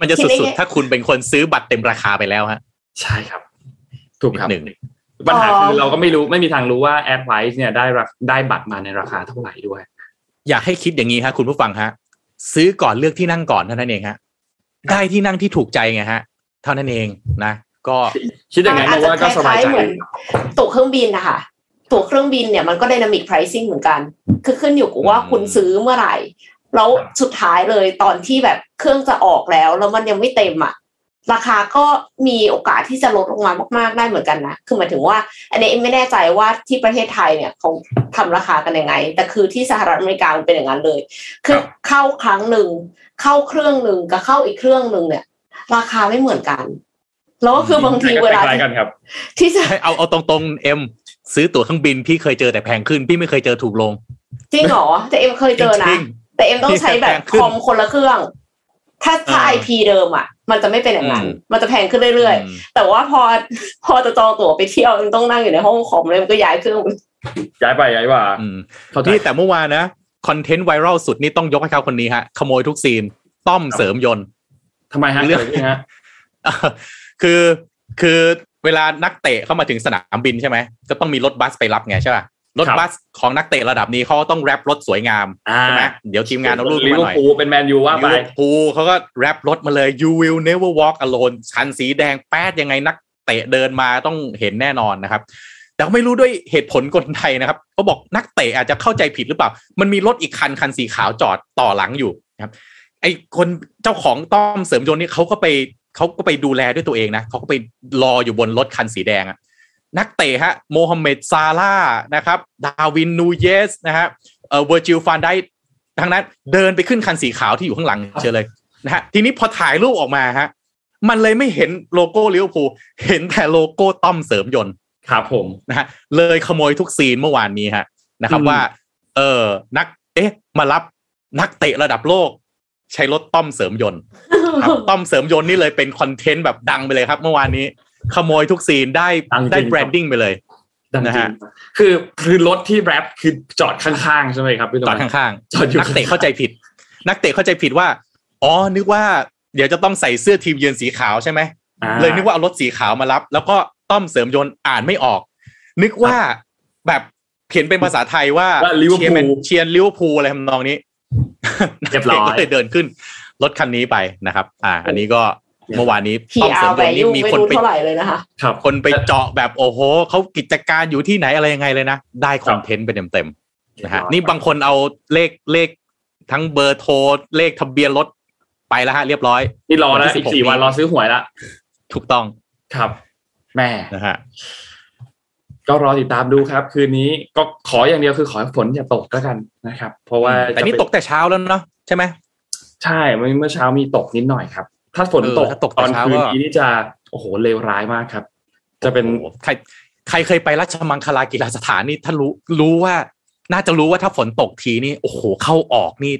มันจะคิดได้สุดไงๆถ้าคุณเป็นคนซื้อบัตรเต็มราคาไปแล้วฮะ ใช่ครับ ถูกนิครับดหนึ่งปัญหาอ๋อคือเราก็ไม่รู้ไม่มีทางรู้ว่า Advice เนี่ยได้ราได้บัตรมาในราคาเท่าไหร่ด้วย อยากให้คิดอย่างนี้ฮะคุณผู้ฟังฮะ ซื้อก่อนเลือกที่นั่งก่อนเท่านั้นเองฮะ ได้ที่นั่งที่ถูกใจไงฮะ เท่านั้นเองนะ ก็คิดอย่างนั้นอาจเพราะจะว่าก็สบายใจคล้ๆเหมือนตั๋วเครื่องบินนะคะตั๋วเครื่องบินเนี่ยมันก็ dynamic pricing เหมือนกัน คือขึ้นอยู่กับว่าอืมคุณซื้อเมื่อไหร่ แล้วสุดท้ายเลยตอนที่แบบเครื่องจะออกแล้ว แล้วมันยังไม่เต็มอะราคาก็มีโอกาสที่จะลดลงมามาก ๆ ได้เหมือนกันนะ คือหมายถึงว่า อันนี้เอ็มไม่แน่ใจว่าที่ประเทศไทยเนี่ยเขาทำราคากันยังไง แต่คือที่สหรัฐอเมริกามันเป็นอย่างนั้นเลย คือเข้าครั้งหนึ่ง เข้าเครื่องหนึ่งกับเข้าอีกเครื่องหนึ่งเนี่ย ราคาไม่เหมือนกัน แล้วก็คือบางทีเวลาคล้ายๆกันครับที่จะให้เอาเอาตรงๆเอ็มซื้อตั๋วเครื่องบินพี่เคยเจอแต่แพงขึ้น พี่ไม่เคยเจอถูกลง จริงเหรอแต่เอ็มเคยเจอนะจริง แต่เอ็มต้องใช้แบบแพงขึ้นคอมคนละเครื่อง ถ้าถ้าอ่าไอพีเดิมอะ มันจะไม่เป็นอย่างนั้นอืมมันจะแพงขึ้นเรื่อยอืมๆแต่ว่าพอพอจะจองตั๋วไปเที่ยวมันต้องนั่งอยู่ในห้องคอมเลยมันก็ย้ายเครื่องไปย้ายไปย้ายมาอืมเข้าใจนี่แต่เมื่อวานนะคอนเทนต์ไวรัลสุดนี่ต้องยกให้เขาคนนี้ฮะ ขโมยทุกซีน ต้อมเสริมยนต์ทำไมฮะเรื่องเกิดอะไรขึ้นฮะคือคือเวลานักเตะเข้ามาถึงสนามบินใช่ไหมก็ต้องมีรถบัสไปรับไงใช่ป่ะ รถครับบัสของนักเตะระดับนี้เขาก็ต้อง wrap รถสวยงามอ่าใช่ไหมเดี๋ยวทีมงานเอารูปมาหน่อยลิเวอร์พูลเป็นแมนยูว่าไปลิเวอร์พูลเขาก็ wrap รถมาเลย you will never walk alone คันสีแดงแป๊ดยังไงนักเตะเดินมาต้องเห็นแน่นอนนะครับ แต่ก็ไม่รู้ด้วยเหตุผลกลไกนะครับเขาบอกนักเตะอาจจะเข้าใจผิดหรือเปล่า มันมีรถอีกคันคันสีขาวจอดต่อหลังอยู่นะครับ ไอคนเจ้าของต้อมเสริมยนต์นี่เขาก็ไปเขาก็ไปดูแลด้วยตัวเองนะเขาก็ไปรออยู่บนรถคันสีแดงอะ นักเตะฮะโมฮัมเหม็ดซาร่านะครับดาวินนูเยสนะฮะเอ่อเวอร์จิลฟานได้ทั้งนั้นเดินไปขึ้นคันสีขาวที่อยู่ข้างหลังเฉยเลยนะฮะทีนี้พอถ่ายรูปออกมาฮะมันเลยไม่เห็นโลโก้ลิเวอร์พูลเห็นแต่โลโก้ต้อมเสริมยนต์ครับผมนะฮะเลยขโมยทุกซีนเมื่อวานนี้ฮะนะครับอืมว่า เออนัก เอ๊ะ มารับนักเตะระดับโลก ใช้รถต้อมเสริมยนต์ครับต้อมเสริมยนต์นี่เลยเป็นคอนเทนต์แบบดังไปเลยครับ เมื่อวานนี้ ขโมยทุกซีนได้ดังจริงได้ branding ไปเลยดังจริฮะคือคือรถที่ wrap คือจอดข้างๆใช่ไหมครับพี่จอดโทมัสข้างจอดอยู่ๆนักเตะเข้าใจผิด นักเตะเข้าใจผิดว่าอ๋อนึกว่าเดี๋ยวจะต้องใส่เสื้อทีมเยือนสีขาวใช่ไหมอ่าเลยนึกว่าเอารถสีขาวมารับ แล้วก็ต้อมเสริมยนต์อ่านไม่ออก นึกว่าแบบเขียนเป็นภาษาไทยว่าว่าลิเวอร์เชียร์แมนพูลเชียร์ลิเวอร์พูลอะไรทำนองนี้เรียบร้อยนักตะก็เลยเดินขึ้นรถคันนี้ไปนะครับ อ่า อันนี้ก็ เมื่อวานนี้พีต้อมอาเสริมร์ยแวนต์ยูนี่มีไม่คนรู้ไปเท่าไหร่เลยนะคะครับคนไปเจาะแบบโอ้โหเขากิจการอยู่ที่ไหนอะไรยังไงเลยนะ ได้คอนเทนต์ไปเต็มๆนะฮะนี่บางคนเอาเลขเลขทั้งเบอร์โทรเลขทะเบียนรถไปแล้วฮะเรียบร้อย นี่รอแล้ววันที่อีกสี่16วันรอซื้อหวยละถูกต้องครับ แม่นะฮะก็รอติดตามดูครับ คืนนี้ก็ขออย่างเดียวคือขอให้ฝนอย่าตกแล้วกันนะครับ เพราะว่าแต่นี่จะเป็ตกแต่เช้าแล้วเนาะใช่ไหมใช่เมื่อเช้ามีตกนิดหน่อยครับ ถ้าฝนเออตกถ้าตกตแต่อนเช้าคืนก็นี้นี่จะโอ้โหเลวร้ายมากครับ จะเป็นโอ้โหใครใครเคยไปราชมังคลากีฬาสถานนี่ถ้ารู้รู้ว่า น่าจะรู้ว่าถ้าฝนตกทีนี่โอ้โหเข้าออกนี่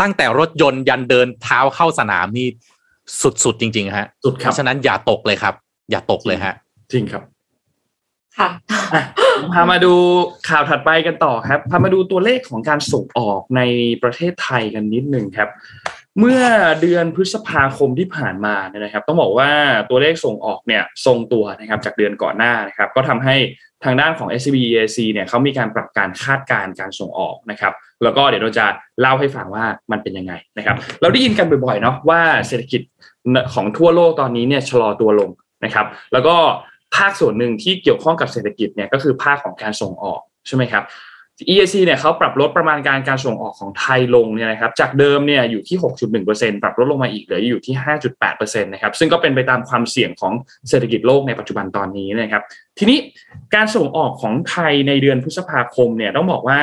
ตั้งแต่รถยนต์ยันเดินเท้าเข้าสนามนี่สุดๆจริง ๆ ฮะสุดคเพรับราะฉะนั้นอย่าตกเลยครับ อย่าตกเลยฮะ จริงครับค่ะอะพามาดูข่าวถัดไปกันต่อครับพามาดูตัวเลขของการส่งออกในประเทศไทยกันนิดหนึ่งครับ เมื่อเดือนพฤษภาคมที่ผ่านมาเนี่ยนะครับ ต้องบอกว่าตัวเลขส่งออกเนี่ยทรงตัวนะครับจากเดือนก่อนหน้านะครับ ก็ทำให้ทางด้านของ SCB EAC เนี่ยเขามีการปรับการคาดการณ์การส่งออกนะครับ แล้วก็เดี๋ยวเราจะเล่าให้ฟังว่ามันเป็นยังไงนะครับ เราได้ยินกันบ่อยๆเนาะว่าเศรษฐกิจของทั่วโลกตอนนี้เนี่ยชะลอตัวลงนะครับ แล้วก็ภาคส่วนหนึ่งที่เกี่ยวข้องกับเศรษฐกิจเนี่ยก็คือภาคของการส่งออกใช่ไหมครับ EAC เนี่ยเขาปรับลดประมาณการการส่งออกของไทยลงเนี่ยนะครับจากเดิมเนี่ยอยู่ที่ 6.1%ปรับลดลงมาอีกเหลืออยู่ที่ 5.8%นะครับซึ่งก็เป็นไปตามความเสี่ยงของเศรษฐกิจโลกในปัจจุบันตอนนี้นะครับ ทีนี้การส่งออกของไทยในเดือนพฤษภาคมเนี่ยต้องบอกว่า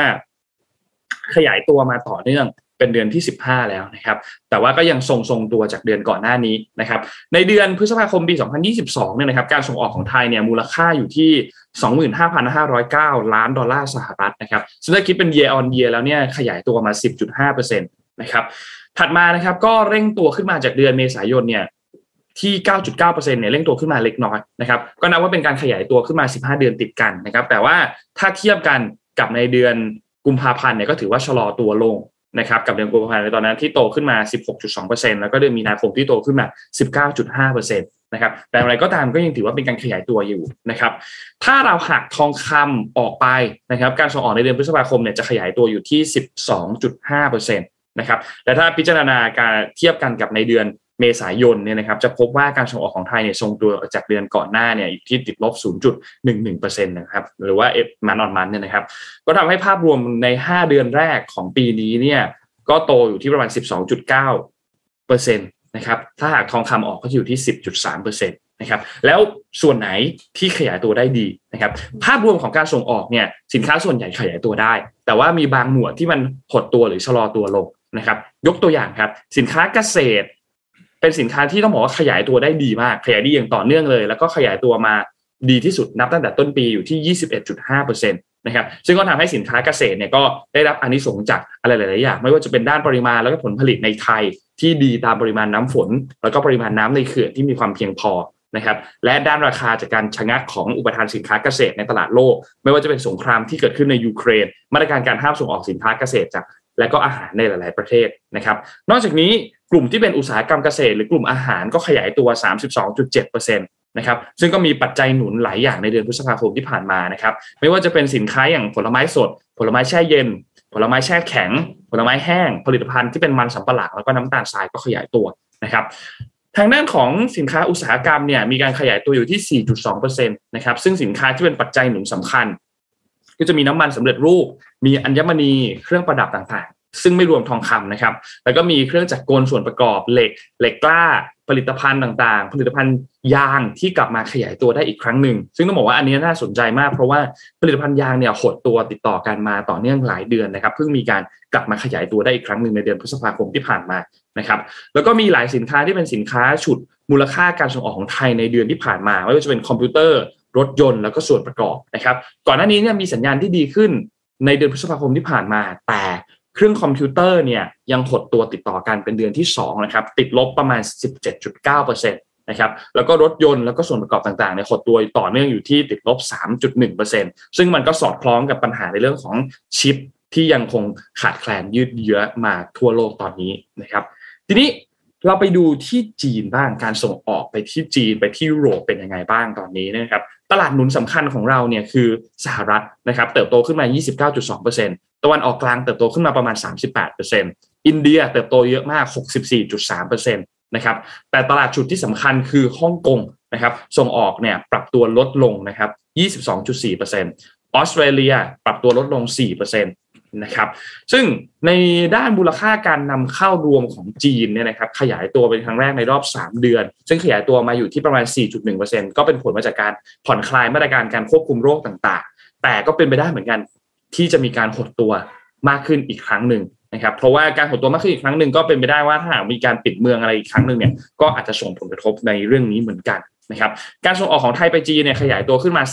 ขยายตัวมาต่อเนื่อง เป็นเดือนที่ 15 แล้วนะครับ แต่ว่าก็ยังทรงทรงตัวจากเดือนก่อนหน้านี้นะครับ ในเดือนพฤษภาคมปี 2022 เนี่ยนะครับ การส่งออกของไทยเนี่ยมูลค่าอยู่ที่ 25,509 ล้านดอลลาร์สหรัฐนะครับซึ่งถ้าคิดเป็น year on year แล้วเนี่ยขยายตัวมา 10.5%นะครับ ถัดมานะครับก็เร่งตัวขึ้นมาจากเดือนเมษายนเนี่ยที่ 9.9%เนี่ยเร่งตัวขึ้นมาเล็กน้อยนะครับ ก็นับว่าเป็นการขยายตัวขึ้นมา 15 เดือนติดกันนะครับ แต่ว่าถ้าเทียบกันกับในเดือนกุมภาพันธ์เนี่ยก็ถือว่าชะลอตัวลง นะครับกับเดือนกุมภาพันธ์ในตอนนั้นที่โตขึ้นมา 16.2%แล้วก็เดือนมีนาคมที่โตขึ้นมา 19.5%นะครับแต่อะไรก็ตามก็ยังถือว่าเป็นการขยายตัวอยู่นะครับถ้าเราหักทองคำออกไปนะครับการส่งออกในเดือนพฤษภาคมเนี่ยจะขยายตัวอยู่ที่ 12.5%นะครับและถ้าพิจารณาการเทียบกันกับในเดือน เมษายนเนี่ยนะครับจะพบว่าการส่งออกของไทยเนี่ยทรงตัวจากเดือนก่อนหน้าเนี่ยอยู่ที่ติดลบ 0.11%นะครับหรือว่าเอมันออนมันเนี่ยนะครับก็ทำให้ภาพรวมใน 5 เดือนแรกของปีนี้เนี่ยก็โตอยู่ที่ประมาณ 12.9%นะครับถ้าหากทองคำออกก็จะอยู่ที่ 10.3%นะครับแล้วส่วนไหนที่ขยายตัวได้ดีนะครับภาพรวมของการส่งออกเนี่ยสินค้าส่วนใหญ่ขยายตัวได้ แต่ว่ามีบางหมวดที่มันหดตัวหรือชะลอตัวลงนะครับยกตัวอย่างครับสินค้าเกษตร เป็นสินค้าที่ต้องบอกว่าขยายตัวได้ดีมาก ขยายดีอย่างต่อเนื่องเลย แล้วก็ขยายตัวมาดีที่สุดนับตั้งแต่ต้นปีอยู่ที่ 21.5%นะครับ ซึ่งก็ทำให้สินค้าเกษตรเนี่ยก็ได้รับอานิสงส์จากอะไรหลายๆอย่าง ไม่ว่าจะเป็นด้านปริมาณแล้วก็ผลผลิตในไทยที่ดีตามปริมาณน้ำฝน แล้วก็ปริมาณน้ำในเขื่อนที่มีความเพียงพอนะครับ และด้านราคาจากการชะงักของอุปทานสินค้าเกษตรในตลาดโลก ไม่ว่าจะเป็นสงครามที่เกิดขึ้นในยูเครน มาตรการการห้ามส่งออกสินค้าเกษตรจาก และก็อาหารในหลาย ๆ ประเทศนะครับ นอกจากนี้กลุ่มที่เป็นอุตสาหกรรมเกษตร หรือกลุ่มอาหารก็ขยายตัว 32.7%นะครับซึ่งก็มีปัจจัยหนุนหลายอย่างในเดือนพฤษภาคมที่ผ่านมานะครับ ไม่ว่าจะเป็นสินค้าอย่างผลไม้สด ผลไม้แช่เย็น ผลไม้แช่แข็ง ผลไม้แห้ง ผลิตภัณฑ์ที่เป็นมันสำปะหลังแล้วก็น้ำตาลทรายก็ขยายตัวนะครับทางด้านของสินค้าอุตสาหกรรมเนี่ยมีการขยายตัวอยู่ที่ 4.2%นะครับซึ่งสินค้าที่เป็นปัจจัยหนุนสำคัญ ก็จะมีน้ำมันสำเร็จรูป มีอัญมณีเครื่องประดับต่างๆ ซึ่งไม่รวมทองคำนะครับ แล้วก็มีเครื่องจักรกลส่วนประกอบเหล็ก เหล็กกล้า ผลิตภัณฑ์ต่างๆ ผลิตภัณฑ์ยางที่กลับมาขยายตัวได้อีกครั้งหนึ่ง ซึ่งต้องบอกว่าอันนี้น่าสนใจมากเพราะว่าผลิตภัณฑ์ยางเนี่ยหดตัวติดต่อกันมาต่อเนื่องหลายเดือนนะครับ เพิ่งมีการกลับมาขยายตัวได้อีกครั้งหนึ่งในเดือนพฤษภาคมที่ผ่านมานะครับ แล้วก็มีหลายสินค้าที่เป็นสินค้าฉุดมูลค่าการส่งออกของไทยในเดือนที่ผ่านมาไม่ว่าจะเป็นคอมพิวเตอร์ รถยนต์แล้วก็ส่วนประกอบนะครับ ก่อนหน้านี้เนี่ยมีสัญญาณที่ดีขึ้นในเดือนพฤษภาคมที่ผ่านมา แต่เครื่องคอมพิวเตอร์เนี่ยยังหดตัวติดต่อกันเป็นเดือนที่2นะครับติดลบประมาณ 17.9%นนะครับแล้วก็รถยนต์แล้วก็ส่วนประกอบต่างๆเนี่ยหดตัวต่อเนื่องอยู่ที่ติดลบ 3.1%ซึ่งมันก็สอดคล้องกับปัญหาในเรื่องของชิปที่ยังคงขาดแคลนยืดเยื้อมาทั่วโลกตอนนี้นะครับ ทีนี้เราไปดูที่จีนบ้างการส่งออกไปที่จีนไปที่ยุโรปเป็นยังไงบ้างตอนนี้นะครับ ตลาดหนุนสำคัญของเราเนี่ยคือสหรัฐนะครับเติบโตขึ้นมา 29.2%ตะวันออกกลางเติบโตขึ้นมาประมาณ 38%อินเดียเติบโตเยอะมาก 64.3%นะครับแต่ตลาดชุดที่สำคัญคือฮ่องกงนะครับส่งออกเนี่ยปรับตัวลดลงนะครับ 22.4%ออสเตรเลียปรับตัวลดลง 4%น นะครับ ซึ่งในด้านมูลค่าการนำเข้ารวมของจีนเนี่ยนะครับขยายตัวเป็นครั้งแรกในรอบ 3 เดือน ซึ่งขยายตัวมาอยู่ที่ประมาณ 4.1%ก็เป็นผลมาจากการผ่อนคลายมาตรการการควบคุมโรคต่างๆ แต่ก็เป็นไปได้เหมือนกันที่จะมีการหดตัวมากขึ้นอีกครั้งหนึ่งนะครับ เพราะว่าการหดตัวมากขึ้นอีกครั้งหนึ่งก็เป็นไปได้ว่าถ้าหากมีการปิดเมืองอะไรอีกครั้งหนึ่งเนี่ยก็อาจจะส่งผลกระทบในเรื่องนี้เหมือนกัน นะครับการส่งออกของไทยไปจีนเนี่ยขยายตัวขึ้นมา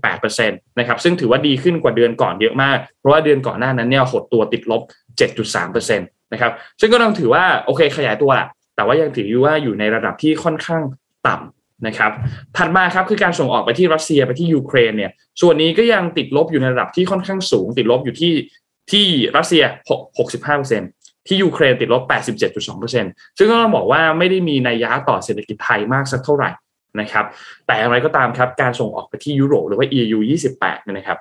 3.8%นะครับซึ่งถือว่าดีขึ้นกว่าเดือนก่อนเยอะมาก เพราะว่าเดือนก่อนหน้านั้นเนี่ยหดตัวติดลบ 7.3%นะครับซึ่งก็ต้องถือว่าโอเคขยายตัวแหละแต่ว่ายังถือว่าอยู่ในระดับที่ค่อนข้างต่ำนะครับถัดมาครับคือการส่งออกไปที่รัสเซียไปที่ยูเครนเนี่ยส่วนนี้ก็ยังติดลบอยู่ในระดับที่ค่อนข้างสูง ติดลบอยู่ที่ที่รัสเซีย 65%ที่ยูเครนติดลบ 87.2%ซึ่งก็ต้องบอกว่าไม่ได้มีนัยยะต่อเศรษฐกิจไทยมากสักเท่าไหร่ นะครับ แต่อย่างไรก็ตามครับการส่งออกไปที่ยุโรปหรือว่า EU 28เนี่ยนะครับ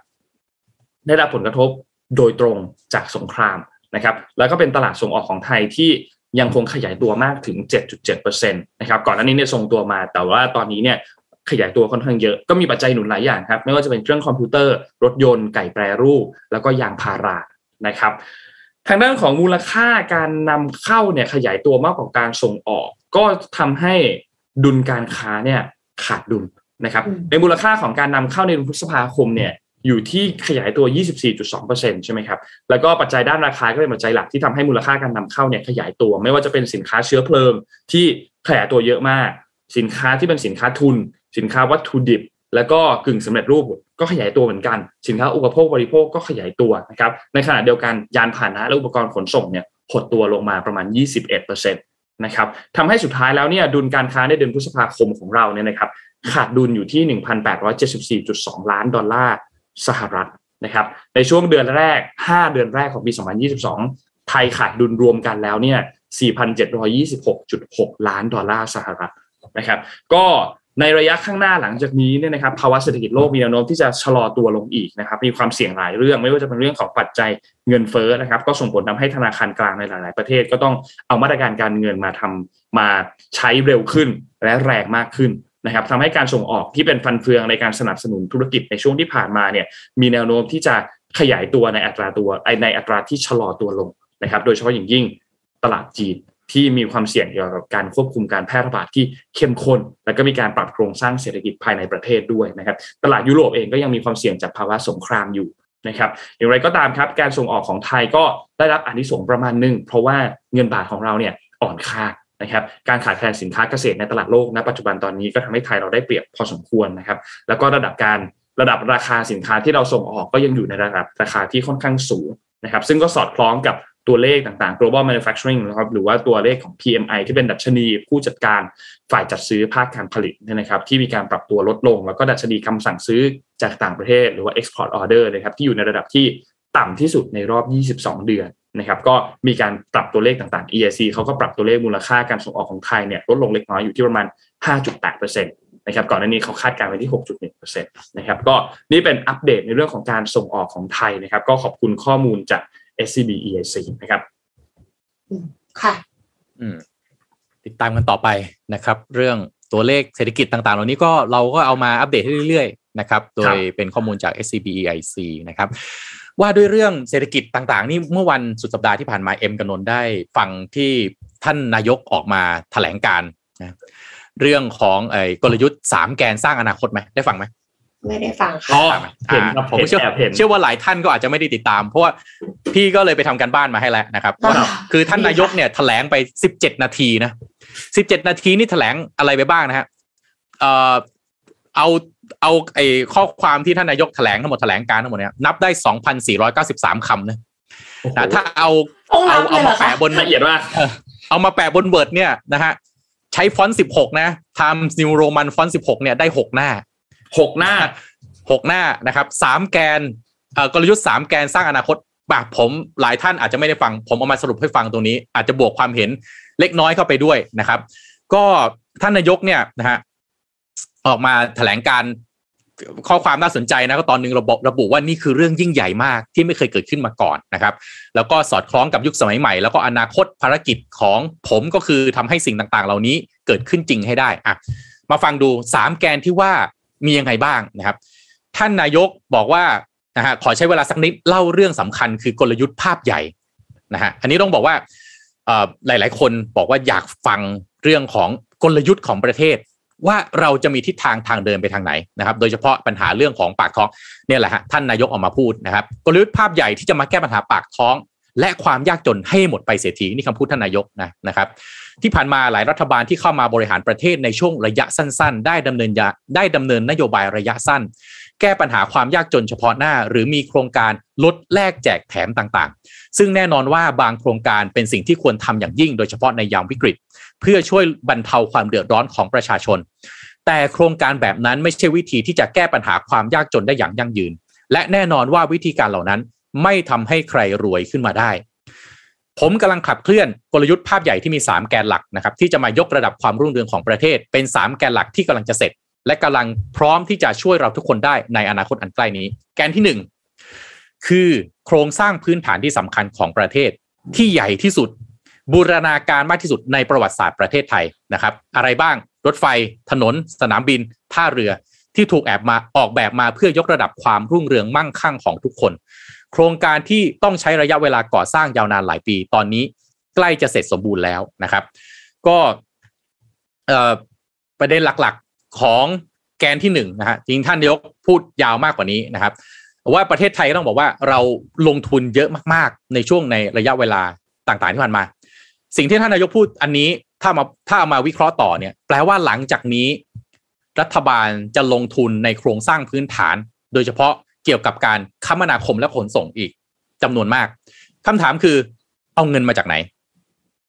ได้รับผลกระทบโดยตรงจากสงครามนะครับ แล้วก็เป็นตลาดส่งออกของไทยที่ยังคงขยายตัวมากถึง 7.7%นะครับ ก่อนหน้านี้เนี่ยทรงตัวมา แต่ว่าตอนนี้เนี่ยขยายตัวค่อนข้างเยอะ ก็มีปัจจัยหนุนหลายอย่างครับ ไม่ว่าจะเป็นเครื่องคอมพิวเตอร์ รถยนต์ ไก่แปรรูป แล้วก็ยางพารา นะครับ ทางด้านของมูลค่าการนำเข้าเนี่ยขยายตัวมากกว่าการส่งออก ก็ทำให้ ดุลการค้าเนี่ยขาดดุลนะครับ ในมูลค่าของการนำเข้าในเดือนพฤษภาคมเนี่ยอยู่ที่ขยายตัว 24.2%ใช่ไหมครับ แล้วก็ปัจจัยด้านราคาก็เป็นปัจจัยหลักที่ทำให้มูลค่าการนำเข้าเนี่ยขยายตัว ไม่ว่าจะเป็นสินค้าเชื้อเพลิงที่ขยายตัวเยอะมาก สินค้าที่เป็นสินค้าทุน สินค้าวัตถุดิบ แล้วก็กึ่งสำเร็จรูปก็ขยายตัวเหมือนกัน สินค้าอุปโภคบริโภคก็ขยายตัวนะครับ ในขณะเดียวกันยานพาหนะและอุปกรณ์ขนส่งเนี่ยหดตัวลงมาประมาณ 21% นะครับทำให้สุดท้ายแล้วเนี่ยดุลการค้าในเดือนพฤษภาคมของเราเนี่ยนะครับขาดดุลอยู่ที่ 1,874.2 ล้านดอลลาร์สหรัฐนะครับในช่วงเดือนแรก 5 เดือนแรกของปี 2022 ไทยขาดดุลรวมกันแล้วเนี่ย4,726.6 ล้านดอลลาร์สหรัฐนะครับ ก็ ในระยะข้างหน้าหลังจากนี้เนี่ยนะครับภาวะเศรษฐกิจโลกมีแนวโน้มที่จะชะลอตัวลงอีกนะครับมีความเสี่ยงหลายเรื่องไม่ว่าจะเป็นเรื่องของปัจจัยเงินเฟ้อนะครับ ก็ส่งผลทาให้ธนาคารกลางในหลาย ๆ ประเทศก็ต้องเอามาตรการการเงินมาทำมาใช้เร็วขึ้นและแรงมากขึ้นนะครับทำให้การส่งออกที่เป็นฟันเฟืองในการสนับสนุนธุรกิจในช่วงที่ผ่านมาเนี่ยมีแนวโน้มที่จะขยายตัวในอัตราตัวในอัตราที่ชะลอตัวลงนะครับ โดยเฉพาะอย่างยิ่งตลาดจีน ที่มีความเสี่ยงเกี่ยวกับการควบคุมการแพร่ระบาดที่เข้มข้น แล้วก็มีการปรับโครงสร้างเศรษฐกิจภายในประเทศด้วยนะครับตลาดยุโรปเองก็ยังมีความเสี่ยงจากภาวะสงครามอยู่นะครับอย่างไรก็ตามครับการส่งออกของไทยก็ได้รับอนิสงส์ประมาณหนึ่งเพราะว่าเงินบาทของเราเนี่ยอ่อนค่านะครับการขาดแคลนสินค้าเกษตรในตลาดโลกณปัจจุบันตอนนี้ก็ทำให้ไทยเราได้เปรียบพอสมควรนะครับแล้วก็ระดับการระดับราคาสินค้าที่เราส่งออกก็ยังอยู่ในระดับราคาที่ค่อนข้างสูงนะครับซึ่งก็สอดคล้องกับ ตัวเลขต่างๆ global manufacturing นะครับหรือว่าตัวเลขของ PMI ที่เป็นดัชนีผู้จัดการฝ่ายจัดซื้อภาคการผลิตนะครับ ที่มีการปรับตัวลดลง แล้วก็ดัชนีคำสั่งซื้อจากต่างประเทศ หรือว่า export order นะครับที่อยู่ในระดับที่ต่ำที่สุดในรอบ 22 เดือนนะครับก็มีการปรับตัวเลขต่างๆ EIC เขาก็ปรับตัวเลขมูลค่าการส่งออกของไทยเนี่ยลดลงเล็กน้อยอยู่ที่ประมาณ 5.8%นะครับก่อนหน้านี้เขาคาดการไว้ที่ 6.1%นะครับก็นี่เป็นอัปเดตในเรื่องของการส่งออกของไทยนะครับ ก็ขอบคุณข้อมูลจาก SCB EIC นะครับค่ะติดตามกันต่อไปนะครับ เรื่องตัวเลขเศรษฐกิจต่างๆ เหล่านี้ก็เราก็เอามาอัปเดตให้เรื่อยๆนะครับ โดยเป็นข้อมูลจาก SCB EIC นะครับ ว่าด้วยเรื่องเศรษฐกิจต่างๆ นี่เมื่อวันสุดสัปดาห์ที่ผ่านมาเอ็มกันนนได้ฟังที่ท่านนายกออกมาแถลงการนะเรื่องของไอ้กลยุทธ์สามแกนสร้างอนาคตไหมได้ฟังไหม ไม่ได้ฟังค่ะเห็นครับผมเชื่อเชื่อว่าหลายท่านก็อาจจะไม่ได้ติดตาม เพราะว่าพี่ก็เลยไปทำการบ้านมาให้แล้วนะครับ คือท่านนายกเนี่ยแถลงไปสิบเจ็ดนาทีนะสิบเจ็ดนาทีนี่แถลงอะไรไปบ้างนะฮะเอ่อเอาเอาไอ้ข้อความที่ท่านนายกแถลงทั้งหมดแถลงการทั้งหมดเนี่ยนับได้สองพันสี่ร้อยเก้าสิบสามคำนะถ้าเอาเอาเอามาแปะบนละเอียดมากเอามาแปะบน Word เนี่ยนะฮะใช้ฟอนต์สิบหกนะ Times New Roman ฟอนต์สิบหกเนี่ยได้หกหน้า หกหน้าหกหน้านะครับสามแกนเอ่อกลยุทธ์สามแกนสร้างอนาคตแบบผมหลายท่านอาจจะไม่ได้ฟัง ผมเอามาสรุปให้ฟังตรงนี้ อาจจะบวกความเห็นเล็กน้อยเข้าไปด้วยนะครับ ก็ท่านนายกเนี่ยนะฮะออกมาแถลงการข้อความน่าสนใจนะก็ตอนหนึ่งระบบระบุว่านี่คือเรื่องยิ่งใหญ่มากที่ไม่เคยเกิดขึ้นมาก่อนนะครับ แล้วก็สอดคล้องกับยุคสมัยใหม่ แล้วก็อนาคตภารกิจของผมก็คือทำให้สิ่งต่างๆ เหล่านี้เกิดขึ้นจริงให้ได้อะมาฟังดูสามแกนที่ว่า มียังไงบ้างนะครับ ท่านนายกบอกว่านะฮะขอใช้เวลาสักนิดเล่าเรื่องสำคัญคือกลยุทธ์ภาพใหญ่นะฮะอันนี้ต้องบอกว่าหลาย ๆ คนบอกว่าอยากฟังเรื่องของกลยุทธ์ของประเทศ ว่าเราจะมีทิศทางทางเดินไปทางไหนนะครับ โดยเฉพาะปัญหาเรื่องของปากท้องเนี่ยแหละฮะท่านนายกออกมาพูดนะครับ กลยุทธ์ภาพใหญ่ที่จะมาแก้ปัญหาปากท้อง และความยากจนให้หมดไปเสียทีนี่คำพูดท่านนายกนะนะครับ ที่ผ่านมาหลายรัฐบาลที่เข้ามาบริหารประเทศในช่วงระยะสั้น ๆ ได้ดำเนินยาได้ดำเนินนโยบายระยะสั้น แก้ปัญหาความยากจนเฉพาะหน้า หรือมีโครงการลดแลกแจกแถมต่างๆ ซึ่งแน่นอนว่าบางโครงการเป็นสิ่งที่ควรทำอย่างยิ่ง โดยเฉพาะในยามวิกฤต เพื่อช่วยบรรเทาความเดือดร้อนของประชาชน แต่โครงการแบบนั้นไม่ใช่วิธีที่จะแก้ปัญหาความยากจนได้อย่างยั่งยืนและแน่นอนว่าวิธีการเหล่านั้น ไม่ทำให้ใครรวยขึ้นมาได้ ผมกำลังขับเคลื่อนกลยุทธ์ภาพใหญ่ที่มี 3 แกนหลักนะครับที่จะมายกระดับความรุ่งเรืองของประเทศ เป็น 3 แกนหลักที่กำลังจะเสร็จ และกำลังพร้อมที่จะช่วยเราทุกคนได้ในอนาคตอันใกล้นี้ แกนที่ 1 คือโครงสร้างพื้นฐานที่สำคัญของประเทศที่ใหญ่ที่สุด บูรณาการมากที่สุดในประวัติศาสตร์ประเทศไทยนะครับ อะไรบ้างรถไฟ ถนน สนามบิน ท่าเรือที่ถูกแอบมาออกแบบมาเพื่อยกระดับความรุ่งเรืองมั่งคั่งของทุกคน โครงการที่ต้องใช้ระยะเวลาก่อสร้างยาวนานหลายปี ตอนนี้ใกล้จะเสร็จสมบูรณ์แล้วนะครับ ก็ประเด็นหลักๆของแกนที่หนึ่งนะฮะจริงท่านนายกพูดยาวมากกว่านี้นะครับว่าประเทศไทยต้องบอกว่าเราลงทุนเยอะมากๆ ในช่วงในระยะเวลาต่างๆที่ผ่านมา สิ่งที่ท่านนายกพูดอันนี้ถ้ามาถ้ามาวิเคราะห์ต่อเนี่ย แปลว่าหลังจากนี้ รัฐบาลจะลงทุนในโครงสร้างพื้นฐาน โดยเฉพาะ เกี่ยวกับการคมนาคมและขนส่งอีกจำนวนมากคำถามคือเอาเงินมาจากไหน